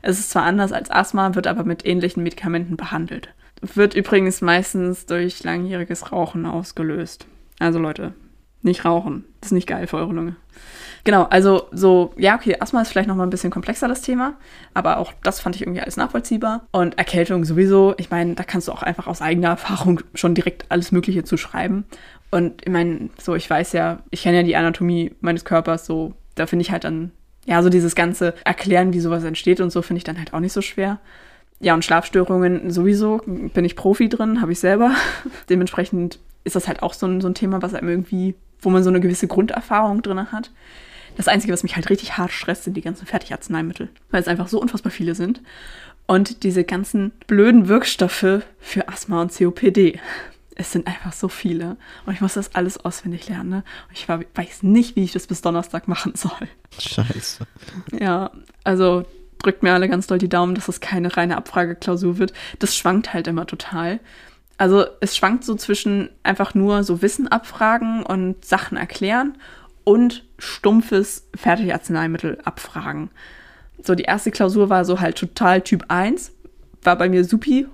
S1: Es ist zwar anders als Asthma, wird aber mit ähnlichen Medikamenten behandelt. Wird übrigens meistens durch langjähriges Rauchen ausgelöst. Also Leute, nicht rauchen. Das ist nicht geil für eure Lunge. Genau, also so, ja, okay, Asthma ist vielleicht noch mal ein bisschen komplexer, das Thema, aber auch das fand ich irgendwie alles nachvollziehbar. Und Erkältung sowieso, ich meine, da kannst du auch einfach aus eigener Erfahrung schon direkt alles Mögliche zu schreiben. Und ich meine, so, ich weiß ja, ich kenne ja die Anatomie meines Körpers, so, da finde ich halt dann, ja, so dieses ganze Erklären, wie sowas entsteht und so, finde ich dann halt auch nicht so schwer. Ja, und Schlafstörungen sowieso, bin ich Profi drin, habe ich selber. Dementsprechend ist das halt auch so ein, so ein Thema, was einem irgendwie, wo man so eine gewisse Grunderfahrung drin hat. Das Einzige, was mich halt richtig hart stresst, sind die ganzen Fertigarzneimittel, weil es einfach so unfassbar viele sind. Und diese ganzen blöden Wirkstoffe für Asthma und COPD. Es sind einfach so viele. Und ich muss das alles auswendig lernen. Ne? Und ich weiß nicht, wie ich das bis Donnerstag machen soll.
S2: Scheiße.
S1: Ja, also drückt mir alle ganz doll die Daumen, dass es keine reine Abfrageklausur wird. Das schwankt halt immer total. Also es schwankt so zwischen einfach nur so Wissen abfragen und Sachen erklären und stumpfes Fertigarzneimittel abfragen. So, die erste Klausur war so halt total Typ 1, war bei mir supi,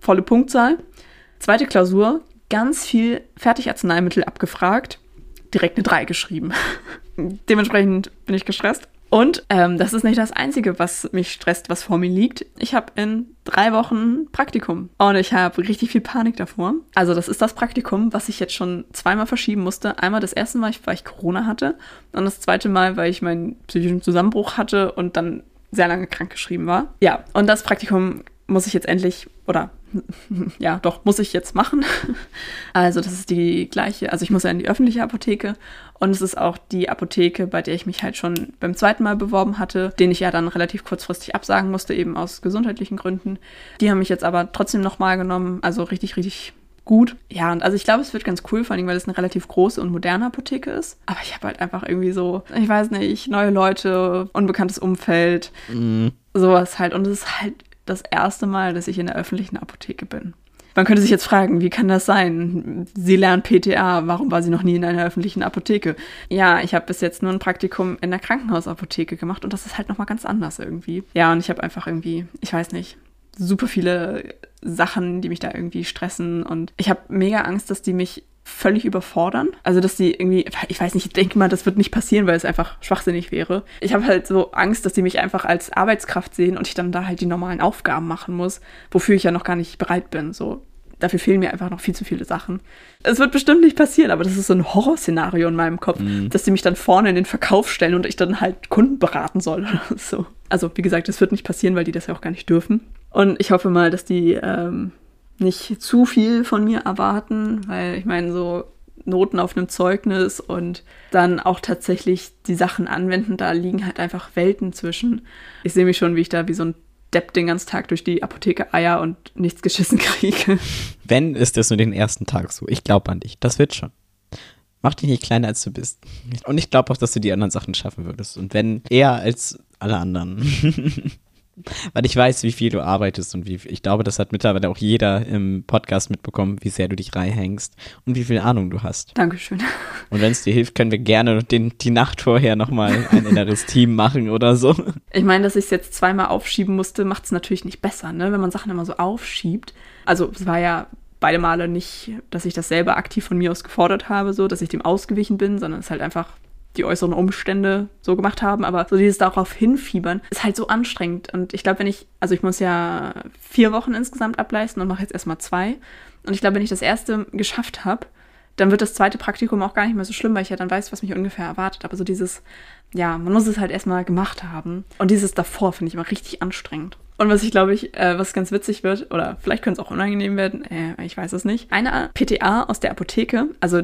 S1: volle Punktzahl. Zweite Klausur, ganz viel Fertigarzneimittel abgefragt, direkt eine 3 geschrieben. Dementsprechend bin ich gestresst. Und ähm, das ist nicht das Einzige, was mich stresst, was vor mir liegt. Ich habe in drei Wochen Praktikum und ich habe richtig viel Panik davor. Also das ist das Praktikum, was ich jetzt schon zweimal verschieben musste. Einmal das erste Mal, weil ich Corona hatte und das zweite Mal, weil ich meinen psychischen Zusammenbruch hatte und dann sehr lange krank geschrieben war. Ja, und das Praktikum muss ich jetzt endlich, oder ja, doch, muss ich jetzt machen. Also das ist die gleiche, also ich muss ja in die öffentliche Apotheke und es ist auch die Apotheke, bei der ich mich halt schon beim zweiten Mal beworben hatte, den ich ja dann relativ kurzfristig absagen musste, eben aus gesundheitlichen Gründen. Die haben mich jetzt aber trotzdem nochmal genommen, also richtig, richtig gut. Ja, und also ich glaube, es wird ganz cool, vor allem, weil es eine relativ große und moderne Apotheke ist. Aber ich habe halt einfach irgendwie so, ich weiß nicht, neue Leute, unbekanntes Umfeld, sowas halt. Und es ist halt das erste Mal, dass ich in der öffentlichen Apotheke bin. Man könnte sich jetzt fragen, wie kann das sein? Sie lernt PTA, warum war sie noch nie in einer öffentlichen Apotheke? Ja, ich habe bis jetzt nur ein Praktikum in der Krankenhausapotheke gemacht und das ist halt nochmal ganz anders irgendwie. Ja, und ich habe einfach irgendwie, ich weiß nicht, super viele Sachen, die mich da irgendwie stressen und ich habe mega Angst, dass die mich völlig überfordern. Also, dass die irgendwie, ich weiß nicht, ich denke mal, das wird nicht passieren, weil es einfach schwachsinnig wäre. Ich habe halt so Angst, dass die mich einfach als Arbeitskraft sehen und ich dann da halt die normalen Aufgaben machen muss, wofür ich ja noch gar nicht bereit bin. So, dafür fehlen mir einfach noch viel zu viele Sachen. Es wird bestimmt nicht passieren, aber das ist so ein Horrorszenario in meinem Kopf, dass die mich dann vorne in den Verkauf stellen und ich dann halt Kunden beraten soll oder so. Also, wie gesagt, das wird nicht passieren, weil die das ja auch gar nicht dürfen. Und ich hoffe mal, dass die ähm, nicht zu viel von mir erwarten, weil ich meine, so Noten auf einem Zeugnis und dann auch tatsächlich die Sachen anwenden, da liegen halt einfach Welten zwischen. Ich sehe mich schon, wie ich da wie so ein Depp den ganzen Tag durch die Apotheke eier und nichts geschissen kriege.
S2: Wenn, ist das nur den ersten Tag so. Ich glaube an dich. Das wird schon. Mach dich nicht kleiner, als du bist. Und ich glaube auch, dass du die anderen Sachen schaffen würdest. Und wenn eher als alle anderen. Weil ich weiß, wie viel du arbeitest und wie ich glaube, das hat mittlerweile auch jeder im Podcast mitbekommen, wie sehr du dich reinhängst und wie viel Ahnung du hast.
S1: Dankeschön.
S2: Und wenn es dir hilft, können wir gerne den, die Nacht vorher nochmal ein inneres Team machen oder so.
S1: Ich meine, dass ich es jetzt zweimal aufschieben musste, macht es natürlich nicht besser, ne? Wenn man Sachen immer so aufschiebt. Also es war ja beide Male nicht, dass ich das selber aktiv von mir aus gefordert habe, so, dass ich dem ausgewichen bin, sondern es halt einfach die äußeren Umstände so gemacht haben, aber so dieses darauf hinfiebern ist halt so anstrengend. Und ich glaube, wenn ich, also ich muss ja vier Wochen insgesamt ableisten und mache jetzt erstmal zwei. Und ich glaube, wenn ich das erste geschafft habe, dann wird das zweite Praktikum auch gar nicht mehr so schlimm, weil ich ja dann weiß, was mich ungefähr erwartet. Aber so dieses, ja, man muss es halt erstmal gemacht haben. Und dieses davor finde ich immer richtig anstrengend. Und was ich glaube ich, äh, was ganz witzig wird, oder vielleicht könnte es auch unangenehm werden, äh, ich weiß es nicht. Eine PTA aus der Apotheke, also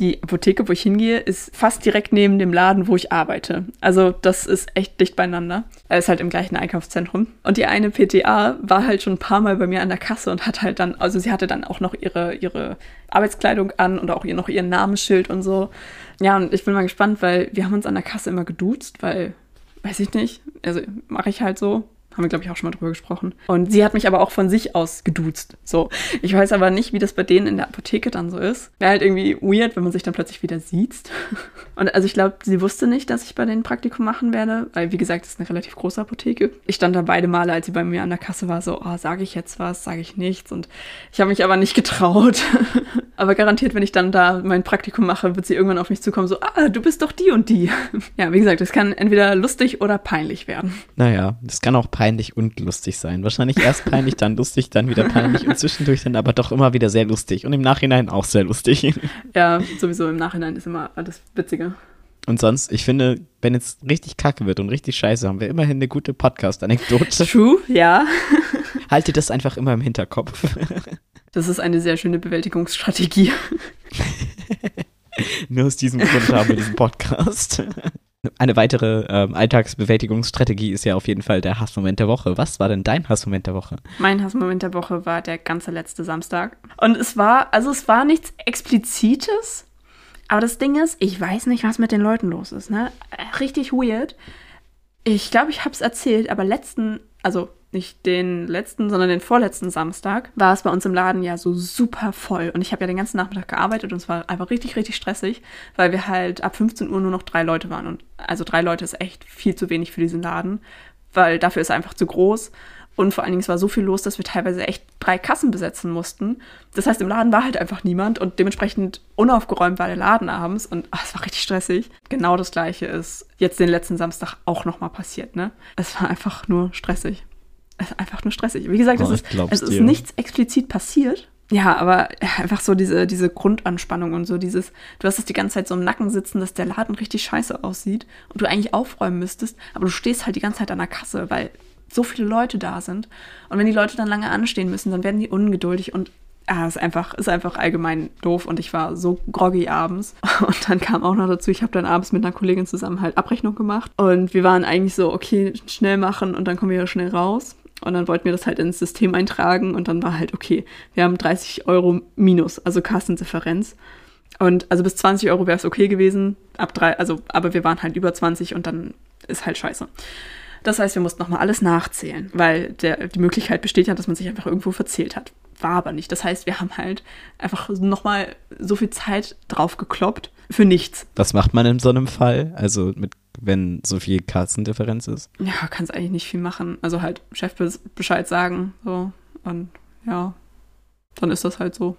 S1: die Apotheke, wo ich hingehe, ist fast direkt neben dem Laden, wo ich arbeite. Also das ist echt dicht beieinander. Er ist halt im gleichen Einkaufszentrum. Und die eine PTA war halt schon ein paar Mal bei mir an der Kasse und hat halt dann, also sie hatte dann auch noch ihre, ihre Arbeitskleidung an und auch ihr, noch ihr Namensschild und so. Ja, und ich bin mal gespannt, weil wir haben uns an der Kasse immer geduzt, weil, weiß ich nicht, also mache ich halt so. Haben wir, glaube ich, auch schon mal drüber gesprochen. Und sie hat mich aber auch von sich aus geduzt. So. Ich weiß aber nicht, wie das bei denen in der Apotheke dann so ist. Wäre halt irgendwie weird, wenn man sich dann plötzlich wieder sieht. Und also ich glaube, sie wusste nicht, dass ich bei denen Praktikum machen werde, weil, wie gesagt, es ist eine relativ große Apotheke. Ich stand da beide Male, als sie bei mir an der Kasse war, so, oh, sage ich jetzt was, sage ich nichts. Und ich habe mich aber nicht getraut. aber garantiert, wenn ich dann da mein Praktikum mache, wird sie irgendwann auf mich zukommen, so, ah, du bist doch die und die. ja, wie gesagt, es kann entweder lustig oder peinlich werden.
S2: Naja, das kann auch peinlich peinlich und lustig sein. Wahrscheinlich erst peinlich, dann lustig, dann wieder peinlich und zwischendurch dann aber doch immer wieder sehr lustig und im Nachhinein auch sehr lustig.
S1: Ja, sowieso im Nachhinein ist immer alles witziger.
S2: Und sonst, ich finde, wenn jetzt richtig kacke wird und richtig scheiße, haben wir immerhin eine gute Podcast-Anekdote.
S1: True, ja.
S2: Haltet das einfach immer im Hinterkopf.
S1: Das ist eine sehr schöne Bewältigungsstrategie.
S2: Nur aus diesem Grund haben wir diesen Podcast. Eine weitere ähm, Alltagsbewältigungsstrategie ist ja auf jeden Fall der Hassmoment der Woche. Was war denn dein Hassmoment der Woche?
S1: Mein Hassmoment der Woche war der ganze letzte Samstag. Und es war, also es war nichts Explizites, aber das Ding ist, ich weiß nicht, was mit den Leuten los ist, ne? Richtig weird. Ich glaube, ich habe es erzählt, aber letzten, also nicht den letzten, sondern den vorletzten Samstag, war es bei uns im Laden ja so super voll. Und ich habe ja den ganzen Nachmittag gearbeitet und es war einfach richtig, richtig stressig, weil wir halt ab 15 Uhr nur noch drei Leute waren. Und also drei Leute ist echt viel zu wenig für diesen Laden, weil dafür ist er einfach zu groß. Und vor allen Dingen, es war so viel los, dass wir teilweise echt drei Kassen besetzen mussten. Das heißt, im Laden war halt einfach niemand und dementsprechend unaufgeräumt war der Laden abends und ach, es war richtig stressig. Genau das Gleiche ist jetzt den letzten Samstag auch nochmal passiert, ne? Es war einfach nur stressig einfach nur stressig. Wie gesagt, oh, es, ist, es ist nichts explizit passiert. Ja, aber einfach so diese, diese Grundanspannung und so dieses, du hast es die ganze Zeit so im Nacken sitzen, dass der Laden richtig scheiße aussieht und du eigentlich aufräumen müsstest, aber du stehst halt die ganze Zeit an der Kasse, weil so viele Leute da sind. Und wenn die Leute dann lange anstehen müssen, dann werden die ungeduldig und ah, ist einfach, ist einfach allgemein doof und ich war so groggy abends. Und dann kam auch noch dazu, ich habe dann abends mit einer Kollegin zusammen halt Abrechnung gemacht und wir waren eigentlich so, okay, schnell machen und dann kommen wir schnell raus. Und dann wollten wir das halt ins System eintragen und dann war halt, okay, wir haben 30 Euro minus, also Kassendifferenz. Und also bis 20 Euro wäre es okay gewesen, ab drei, also, aber wir waren halt über 20 und dann ist halt scheiße. Das heißt, wir mussten nochmal alles nachzählen, weil der, die Möglichkeit besteht ja, dass man sich einfach irgendwo verzählt hat. War aber nicht. Das heißt, wir haben halt einfach nochmal so viel Zeit drauf gekloppt für nichts.
S2: Was macht man in so einem Fall? Also mit wenn so viel Kassendifferenz ist?
S1: Ja, kannst eigentlich nicht viel machen. Also halt Chef Bescheid sagen, so und ja, dann ist das halt so.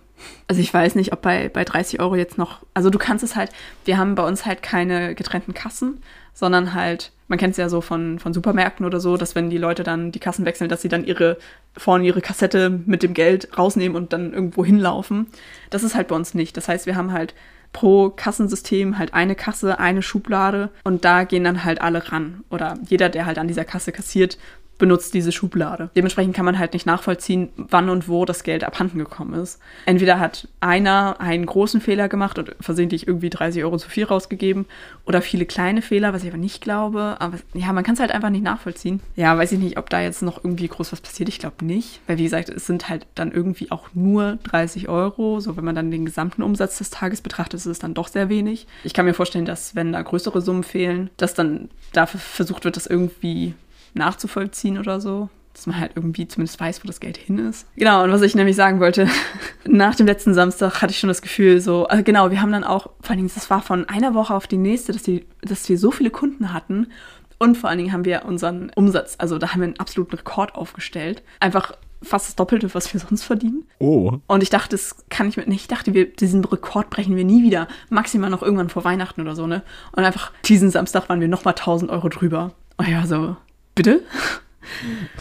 S1: Also ich weiß nicht, ob bei, bei 30 Euro jetzt noch, also du kannst es halt, wir haben bei uns halt keine getrennten Kassen, sondern halt, man kennt es ja so von, von Supermärkten oder so, dass wenn die Leute dann die Kassen wechseln, dass sie dann ihre, vorne ihre Kassette mit dem Geld rausnehmen und dann irgendwo hinlaufen. Das ist halt bei uns nicht. Das heißt, wir haben halt pro Kassensystem halt eine Kasse, eine Schublade und da gehen dann halt alle ran. Oder jeder, der halt an dieser Kasse kassiert, benutzt diese Schublade. Dementsprechend kann man halt nicht nachvollziehen, wann und wo das Geld abhanden gekommen ist. Entweder hat einer einen großen Fehler gemacht und versehentlich irgendwie 30 Euro zu viel rausgegeben oder viele kleine Fehler, was ich aber nicht glaube. Aber ja, man kann es halt einfach nicht nachvollziehen. Ja, weiß ich nicht, ob da jetzt noch irgendwie groß was passiert. Ich glaube nicht. Weil wie gesagt, es sind halt dann irgendwie auch nur 30 Euro. So, wenn man dann den gesamten Umsatz des Tages betrachtet, ist es dann doch sehr wenig. Ich kann mir vorstellen, dass wenn da größere Summen fehlen, dass dann dafür versucht wird, das irgendwie nachzuvollziehen oder so. Dass man halt irgendwie zumindest weiß, wo das Geld hin ist. Genau, und was ich nämlich sagen wollte, nach dem letzten Samstag hatte ich schon das Gefühl, so, also genau, wir haben dann auch, vor allen Dingen, das war von einer Woche auf die nächste, dass, die, dass wir so viele Kunden hatten. Und vor allen Dingen haben wir unseren Umsatz, also da haben wir einen absoluten Rekord aufgestellt. Einfach fast das Doppelte, was wir sonst verdienen.
S2: Oh.
S1: Und ich dachte, das kann ich mit nicht. Ich dachte, wir, diesen Rekord brechen wir nie wieder. Maximal noch irgendwann vor Weihnachten oder so, ne? Und einfach diesen Samstag waren wir nochmal 1000 Euro drüber. Und ja, so, bitte?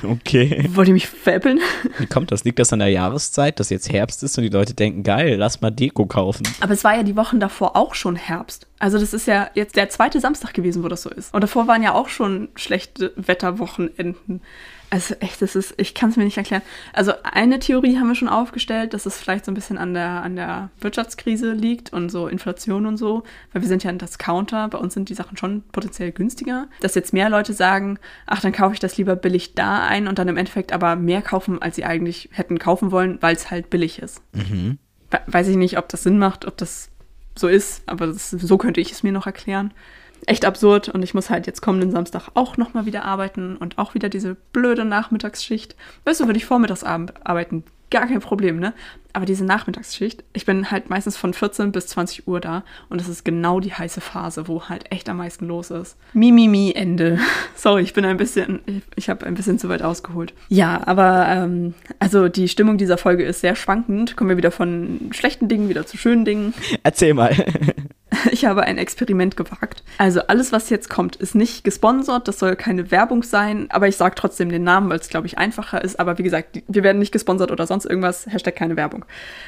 S2: Okay.
S1: Wollt ihr mich veräppeln?
S2: Wie kommt das? Liegt das an der Jahreszeit, dass jetzt Herbst ist und die Leute denken, geil, lass mal Deko kaufen?
S1: Aber es war ja die Wochen davor auch schon Herbst. Also das ist ja jetzt der zweite Samstag gewesen, wo das so ist. Und davor waren ja auch schon schlechte Wetterwochenenden. Also echt, das ist, ich kann es mir nicht erklären. Also eine Theorie haben wir schon aufgestellt, dass es vielleicht so ein bisschen an der, an der Wirtschaftskrise liegt und so Inflation und so, weil wir sind ja ein Discounter, bei uns sind die Sachen schon potenziell günstiger. Dass jetzt mehr Leute sagen, ach, dann kaufe ich das lieber billig da ein und dann im Endeffekt aber mehr kaufen, als sie eigentlich hätten kaufen wollen, weil es halt billig ist.
S2: Mhm.
S1: Weiß ich nicht, ob das Sinn macht, ob das so ist, aber das, so könnte ich es mir noch erklären echt absurd und ich muss halt jetzt kommenden Samstag auch nochmal wieder arbeiten und auch wieder diese blöde Nachmittagsschicht. Weißt du, würde ich vormittags arbeiten, gar kein Problem, ne? Aber diese Nachmittagsschicht, ich bin halt meistens von 14 bis 20 Uhr da und das ist genau die heiße Phase, wo halt echt am meisten los ist. Mimimi, mi, Ende. Sorry, ich bin ein bisschen, ich, ich habe ein bisschen zu weit ausgeholt. Ja, aber ähm, also die Stimmung dieser Folge ist sehr schwankend. Kommen wir wieder von schlechten Dingen wieder zu schönen Dingen.
S2: Erzähl mal.
S1: Ich habe ein Experiment gewagt. Also alles, was jetzt kommt, ist nicht gesponsert. Das soll keine Werbung sein. Aber ich sage trotzdem den Namen, weil es, glaube ich, einfacher ist. Aber wie gesagt, wir werden nicht gesponsert oder sonst irgendwas. Hashtag keine Werbung.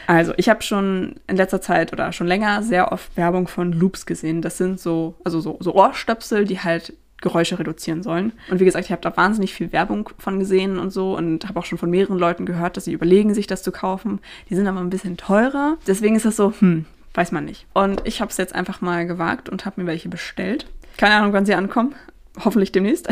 S1: Also ich habe schon in letzter Zeit oder schon länger sehr oft Werbung von Loops gesehen. Das sind so, also so, so Ohrstöpsel, die halt Geräusche reduzieren sollen. Und wie gesagt, ich habe da wahnsinnig viel Werbung von gesehen und so und habe auch schon von mehreren Leuten gehört, dass sie überlegen, sich das zu kaufen. Die sind aber ein bisschen teurer. Deswegen ist das so, hm, Weiß man nicht. Und ich habe es jetzt einfach mal gewagt und habe mir welche bestellt. Keine Ahnung, wann sie ankommen. Hoffentlich demnächst.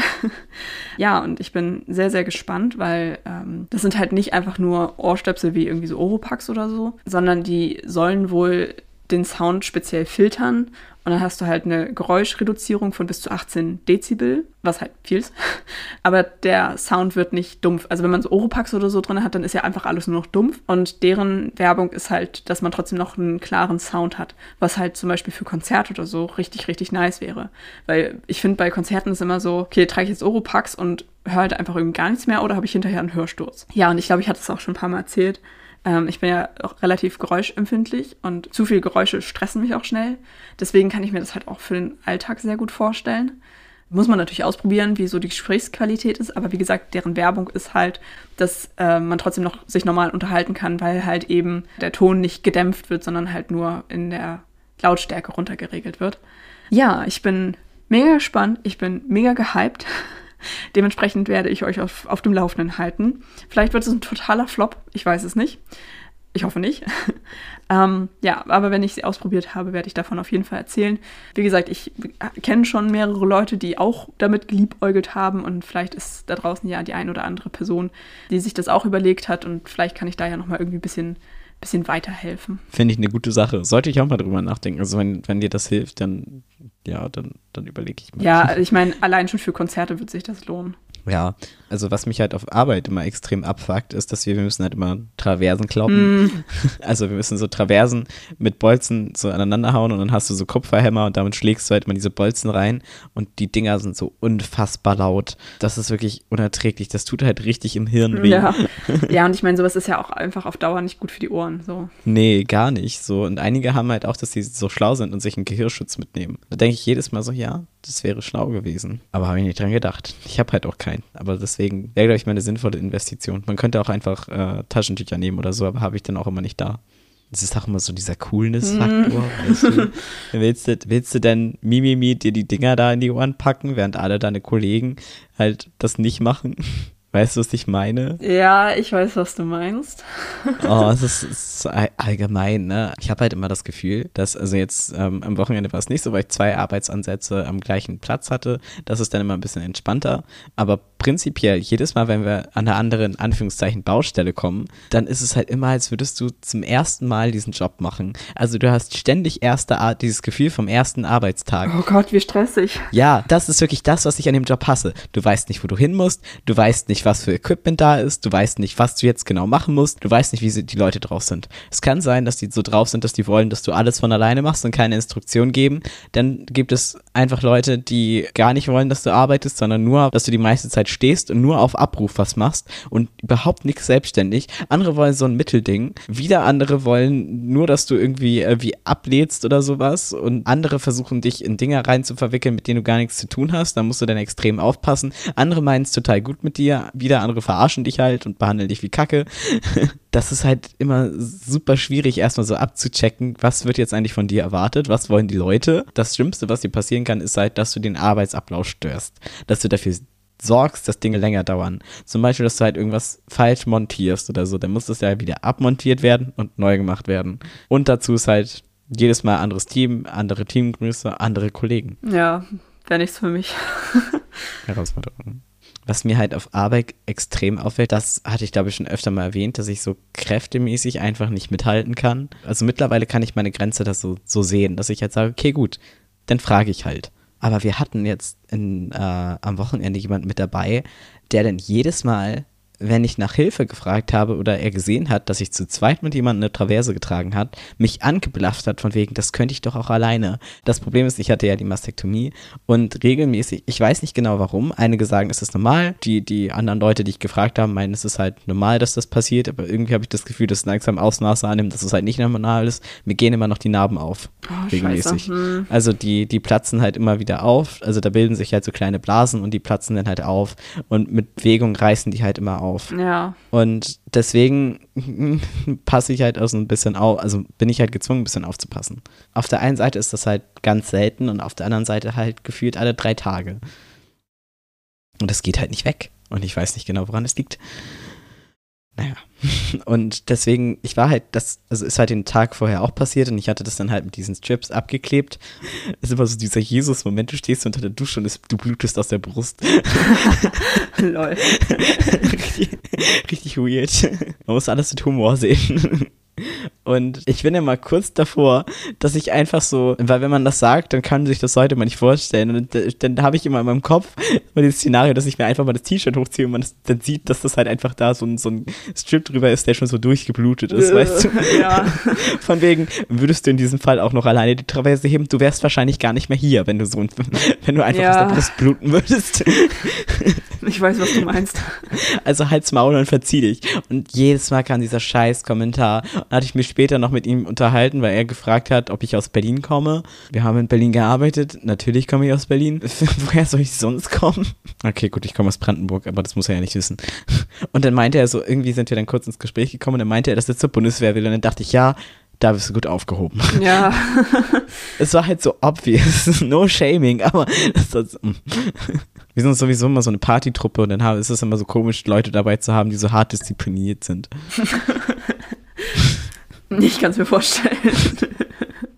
S1: ja, und ich bin sehr, sehr gespannt, weil ähm, das sind halt nicht einfach nur Ohrstöpsel wie irgendwie so Oropax oder so, sondern die sollen wohl den Sound speziell filtern und dann hast du halt eine Geräuschreduzierung von bis zu 18 Dezibel, was halt viel ist. Aber der Sound wird nicht dumpf. Also wenn man so Oropax oder so drin hat, dann ist ja einfach alles nur noch dumpf. Und deren Werbung ist halt, dass man trotzdem noch einen klaren Sound hat. Was halt zum Beispiel für Konzerte oder so richtig, richtig nice wäre. Weil ich finde, bei Konzerten ist immer so, okay, trage ich jetzt Oropax und höre halt einfach irgendwie gar nichts mehr oder habe ich hinterher einen Hörsturz. Ja, und ich glaube, ich hatte es auch schon ein paar Mal erzählt ähm, ich bin ja auch relativ geräuschempfindlich und zu viele Geräusche stressen mich auch schnell. Deswegen kann ich mir das halt auch für den Alltag sehr gut vorstellen. Muss man natürlich ausprobieren, wie so die Gesprächsqualität ist, aber wie gesagt, deren Werbung ist halt, dass äh, man trotzdem noch sich normal unterhalten kann, weil halt eben der Ton nicht gedämpft wird, sondern halt nur in der Lautstärke runtergeregelt wird. Ja, ich bin mega gespannt, ich bin mega gehypt. Dementsprechend werde ich euch auf, auf dem Laufenden halten. Vielleicht wird es ein totaler Flop, ich weiß es nicht. Ich hoffe nicht. ähm, ja, aber wenn ich sie ausprobiert habe, werde ich davon auf jeden Fall erzählen. Wie gesagt, ich kenne schon mehrere Leute, die auch damit geliebäugelt haben und vielleicht ist da draußen ja die ein oder andere Person, die sich das auch überlegt hat und vielleicht kann ich da ja nochmal irgendwie ein bisschen bisschen weiterhelfen.
S2: Finde ich eine gute Sache. Sollte ich auch mal drüber nachdenken. Also wenn, wenn dir das hilft, dann ja, dann, dann überlege ich mal.
S1: Ja, ich meine, allein schon für Konzerte wird sich das lohnen.
S2: Ja, also was mich halt auf Arbeit immer extrem abfuckt, ist, dass wir, wir müssen halt immer Traversen kloppen. Mm. Also wir müssen so Traversen mit Bolzen so aneinander hauen und dann hast du so Kupferhämmer und damit schlägst du halt immer diese Bolzen rein und die Dinger sind so unfassbar laut. Das ist wirklich unerträglich. Das tut halt richtig im Hirn weh.
S1: Ja, ja und ich meine, sowas ist ja auch einfach auf Dauer nicht gut für die Ohren. So.
S2: Nee, gar nicht. So. Und einige haben halt auch, dass sie so schlau sind und sich einen Gehirnschutz mitnehmen. Da denke ich jedes Mal so, ja, das wäre schlau gewesen. Aber habe ich nicht dran gedacht. Ich habe halt auch keinen. Aber deswegen wäre, glaube ich, mal eine sinnvolle Investition. Man könnte auch einfach äh, Taschentücher nehmen oder so, aber habe ich dann auch immer nicht da. Das ist auch immer so dieser Coolness-Faktor, weißt du? Willst du, willst du denn Mimimi dir die Dinger da in die Ohren packen, während alle deine Kollegen halt das nicht machen? Weißt du, was ich meine?
S1: Ja, ich weiß, was du meinst.
S2: oh, es ist, es ist allgemein, ne? Ich habe halt immer das Gefühl, dass, also jetzt ähm, am Wochenende war es nicht so, weil ich zwei Arbeitsansätze am gleichen Platz hatte. Das ist dann immer ein bisschen entspannter. Aber prinzipiell, jedes Mal, wenn wir an einer anderen, Anführungszeichen, Baustelle kommen, dann ist es halt immer, als würdest du zum ersten Mal diesen Job machen. Also du hast ständig erste Art, dieses Gefühl vom ersten Arbeitstag.
S1: Oh Gott, wie stressig.
S2: Ja, das ist wirklich das, was ich an dem Job hasse. Du weißt nicht, wo du hin musst, du weißt nicht, nicht, was für Equipment da ist, du weißt nicht, was du jetzt genau machen musst, du weißt nicht, wie die Leute drauf sind. Es kann sein, dass die so drauf sind, dass die wollen, dass du alles von alleine machst und keine Instruktion geben. Dann gibt es einfach Leute, die gar nicht wollen, dass du arbeitest, sondern nur, dass du die meiste Zeit stehst und nur auf Abruf was machst und überhaupt nichts selbstständig. Andere wollen so ein Mittelding. Wieder andere wollen nur, dass du irgendwie äh, wie ablädst oder sowas und andere versuchen dich in Dinge rein zu verwickeln, mit denen du gar nichts zu tun hast. Da musst du dann extrem aufpassen. Andere meinen es total gut mit dir wieder andere verarschen dich halt und behandeln dich wie Kacke. Das ist halt immer super schwierig, erstmal so abzuchecken, was wird jetzt eigentlich von dir erwartet, was wollen die Leute. Das Schlimmste, was dir passieren kann, ist halt, dass du den Arbeitsablauf störst. Dass du dafür sorgst, dass Dinge länger dauern. Zum Beispiel, dass du halt irgendwas falsch montierst oder so. Dann muss das ja wieder abmontiert werden und neu gemacht werden. Und dazu ist halt jedes Mal anderes Team, andere Teamgröße, andere Kollegen.
S1: Ja, wäre nichts für mich.
S2: Herausforderung was mir halt auf Arbeit extrem auffällt, das hatte ich glaube ich schon öfter mal erwähnt, dass ich so kräftemäßig einfach nicht mithalten kann. Also mittlerweile kann ich meine Grenze das so, so sehen, dass ich halt sage, okay, gut, dann frage ich halt. Aber wir hatten jetzt in, äh, am Wochenende jemanden mit dabei, der dann jedes Mal wenn ich nach Hilfe gefragt habe oder er gesehen hat, dass ich zu zweit mit jemandem eine Traverse getragen hat, mich angeblafft hat von wegen, das könnte ich doch auch alleine. Das Problem ist, ich hatte ja die Mastektomie und regelmäßig, ich weiß nicht genau warum, einige sagen, es ist normal, die, die anderen Leute, die ich gefragt habe, meinen, es ist halt normal, dass das passiert, aber irgendwie habe ich das Gefühl, dass es langsam Ausmaße annimmt, dass es halt nicht normal ist. Mir gehen immer noch die Narben auf. Oh, regelmäßig. Hm. Also die, die platzen halt immer wieder auf, also da bilden sich halt so kleine Blasen und die platzen dann halt auf und mit Bewegung reißen die halt immer auf auf.
S1: Ja.
S2: Und deswegen passe ich halt auch so ein bisschen auf, also bin ich halt gezwungen, ein bisschen aufzupassen. Auf der einen Seite ist das halt ganz selten und auf der anderen Seite halt gefühlt alle drei Tage. Und das geht halt nicht weg. Und ich weiß nicht genau, woran es liegt. Naja. Und deswegen, ich war halt, das, also ist halt den Tag vorher auch passiert und ich hatte das dann halt mit diesen Strips abgeklebt. Es ist immer so dieser Jesus-Moment, du stehst unter der Dusche und es, du blutest aus der Brust.
S1: Lol.
S2: richtig, richtig weird. Man muss alles mit Humor sehen. Und ich bin ja mal kurz davor, dass ich einfach so, weil wenn man das sagt, dann kann sich das heute mal nicht vorstellen. Und dann habe ich immer in meinem Kopf mal dieses Szenario, dass ich mir einfach mal das T-Shirt hochziehe und man dann sieht, dass das halt einfach da so ein, so ein Strip drüber ist, der schon so durchgeblutet ist, weißt du?
S1: Ja.
S2: Von wegen, würdest du in diesem Fall auch noch alleine die Traverse heben, du wärst wahrscheinlich gar nicht mehr hier, wenn du so, wenn du einfach ja. aus der Brust bluten würdest.
S1: Ich weiß, was du meinst.
S2: Also halt's Maul und verzieh dich. Und jedes Mal kam dieser scheiß Kommentar. Hatte ich mich später noch mit ihm unterhalten, weil er gefragt hat, ob ich aus Berlin komme. Wir haben in Berlin gearbeitet. Natürlich komme ich aus Berlin. Woher soll ich sonst kommen? Okay, gut, ich komme aus Brandenburg, aber das muss er ja nicht wissen. Und dann meinte er so, irgendwie sind wir dann kurz ins Gespräch gekommen und dann meinte er, dass er zur Bundeswehr will. Und dann dachte ich, ja, da bist du gut aufgehoben.
S1: Ja.
S2: es war halt so obvious. no shaming, aber das, das, mm. wir sind sowieso immer so eine Partytruppe und dann ist es immer so komisch, Leute dabei zu haben, die so hart diszipliniert sind.
S1: ich kann es mir vorstellen.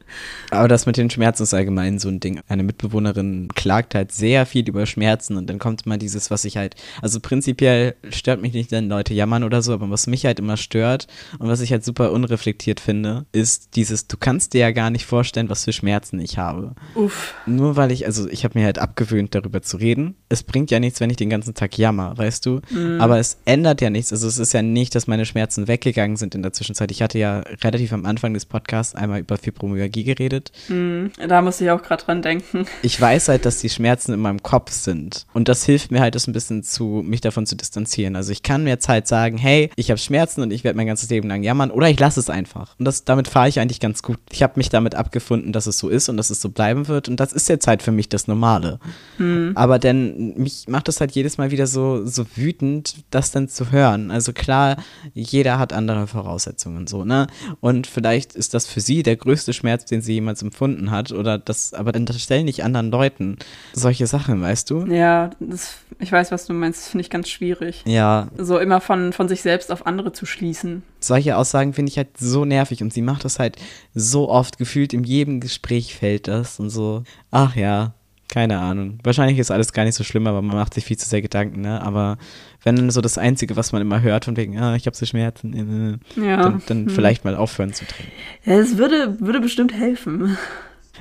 S2: Aber das mit den Schmerzen ist allgemein so ein Ding. Eine Mitbewohnerin klagt halt sehr viel über Schmerzen und dann kommt immer dieses, was ich halt, also prinzipiell stört mich nicht, wenn Leute jammern oder so, aber was mich halt immer stört und was ich halt super unreflektiert finde, ist dieses, du kannst dir ja gar nicht vorstellen, was für Schmerzen ich habe.
S1: Uff.
S2: Nur weil ich, also ich habe mir halt abgewöhnt, darüber zu reden. Es bringt ja nichts, wenn ich den ganzen Tag jammer, weißt du? Mhm. Aber es ändert ja nichts. Also es ist ja nicht, dass meine Schmerzen weggegangen sind in der Zwischenzeit. Ich hatte ja relativ am Anfang des Podcasts einmal über Fibromyalgie geredet passiert.
S1: Hm, da muss ich auch gerade dran denken.
S2: Ich weiß halt, dass die Schmerzen in meinem Kopf sind. Und das hilft mir halt, das ein bisschen zu, mich davon zu distanzieren. Also ich kann mir jetzt halt sagen, hey, ich habe Schmerzen und ich werde mein ganzes Leben lang jammern oder ich lasse es einfach. Und das, damit fahre ich eigentlich ganz gut. Ich habe mich damit abgefunden, dass es so ist und dass es so bleiben wird. Und das ist jetzt halt für mich das Normale.
S1: Hm.
S2: Aber denn mich macht das halt jedes Mal wieder so, so wütend, das dann zu hören. Also klar, jeder hat andere Voraussetzungen so, ne? Und vielleicht ist das für sie der größte Schmerz, den sie jemals empfunden hat. Oder das, aber dann stellen nicht anderen Leuten solche Sachen, weißt du?
S1: Ja, das, ich weiß, was du meinst. Das finde ich ganz schwierig.
S2: Ja,
S1: So immer von, von sich selbst auf andere zu schließen.
S2: solche Aussagen finde ich halt so nervig und sie macht das halt so oft gefühlt in jedem Gespräch fällt das und so. Ach ja, keine Ahnung. Wahrscheinlich ist alles gar nicht so schlimm, aber man macht sich viel zu sehr Gedanken, ne? Aber wenn dann so das Einzige, was man immer hört, von wegen, ah, ich habe so Schmerzen, äh,
S1: Ja.
S2: dann, dann
S1: Hm.
S2: vielleicht mal aufhören zu trinken.
S1: Ja, es würde, würde bestimmt helfen.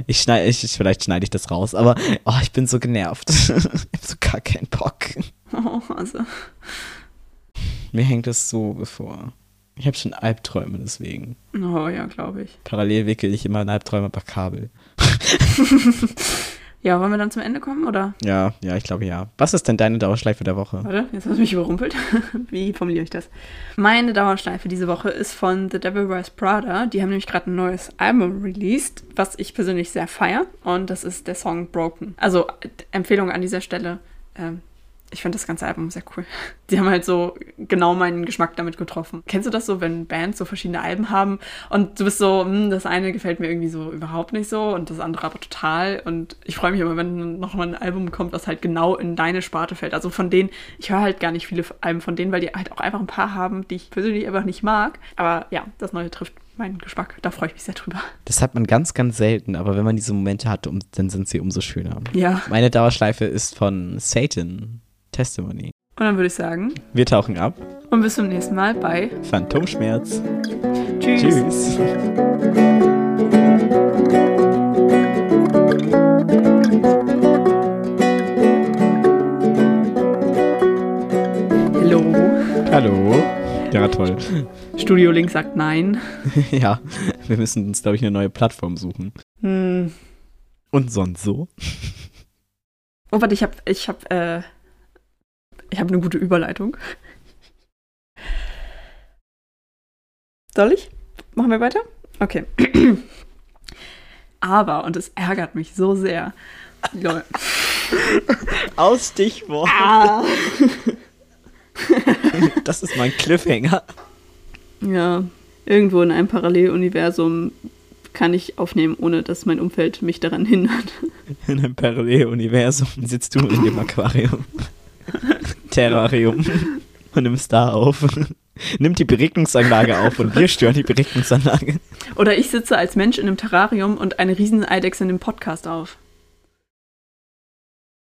S2: Ich schneide, ich, ich, vielleicht schneide ich das raus, aber oh, ich bin so genervt. ich habe so gar keinen Bock.
S1: Oh, also.
S2: Mir hängt das so bevor. Ich habe schon Albträume deswegen.
S1: Oh ja, glaube ich.
S2: Parallel wickel ich immer in Albträume per Kabel.
S1: Ja, wollen wir dann zum Ende kommen, oder?
S2: Ja, ja, ich glaube ja. Was ist denn deine Dauerschleife der Woche?
S1: Warte, jetzt hast du mich überrumpelt. Wie formuliere ich das? Meine Dauerschleife diese Woche ist von The Devil Wears Prada. Die haben nämlich gerade ein neues Album released, was ich persönlich sehr feier. Und das ist der Song Broken. Also äh, Empfehlung an dieser Stelle. Ähm, ich finde das ganze Album sehr cool. Die haben halt so genau meinen Geschmack damit getroffen. Kennst du das so, wenn Bands so verschiedene Alben haben und du bist so, hm, das eine gefällt mir irgendwie so überhaupt nicht so und das andere aber total. Und ich freue mich immer, wenn noch mal ein Album kommt, was halt genau in deine Sparte fällt. Also von denen, ich höre halt gar nicht viele Alben von denen, weil die halt auch einfach ein paar haben, die ich persönlich einfach nicht mag. Aber ja, das neue trifft meinen Geschmack. Da freue ich mich sehr drüber.
S2: Das hat man ganz, ganz selten, aber wenn man diese Momente hat, um, dann sind sie umso schöner.
S1: Ja.
S2: Meine Dauerschleife ist von Satan Testimony.
S1: Und dann würde ich sagen,
S2: Wir tauchen ab.
S1: und bis zum nächsten Mal bei
S2: Phantomschmerz.
S1: Tschüss.
S2: Tschüss.
S1: Hallo.
S2: Hallo. Ja, toll.
S1: Studio Link sagt nein.
S2: ja, wir müssen uns, glaube ich, eine neue Plattform suchen.
S1: Hm.
S2: Und sonst so?
S1: Oh, warte, ich habe ich hab, äh, ich habe eine gute Überleitung. Soll ich? Machen wir weiter? Okay. Aber, und es ärgert mich so sehr. Lol.
S2: Ausstichwort.
S1: Ah.
S2: Das ist mein Cliffhanger.
S1: Ja, irgendwo in einem Paralleluniversum kann ich aufnehmen, ohne dass mein Umfeld mich daran hindert.
S2: In einem Paralleluniversum sitzt du in dem Aquarium. Terrarium. Und nimmst da auf. Nimm die Beregnungsanlage auf und wir stören die Beregnungsanlage.
S1: Oder ich sitze als Mensch in einem Terrarium und eine Rieseneidechse nimmt Podcast auf.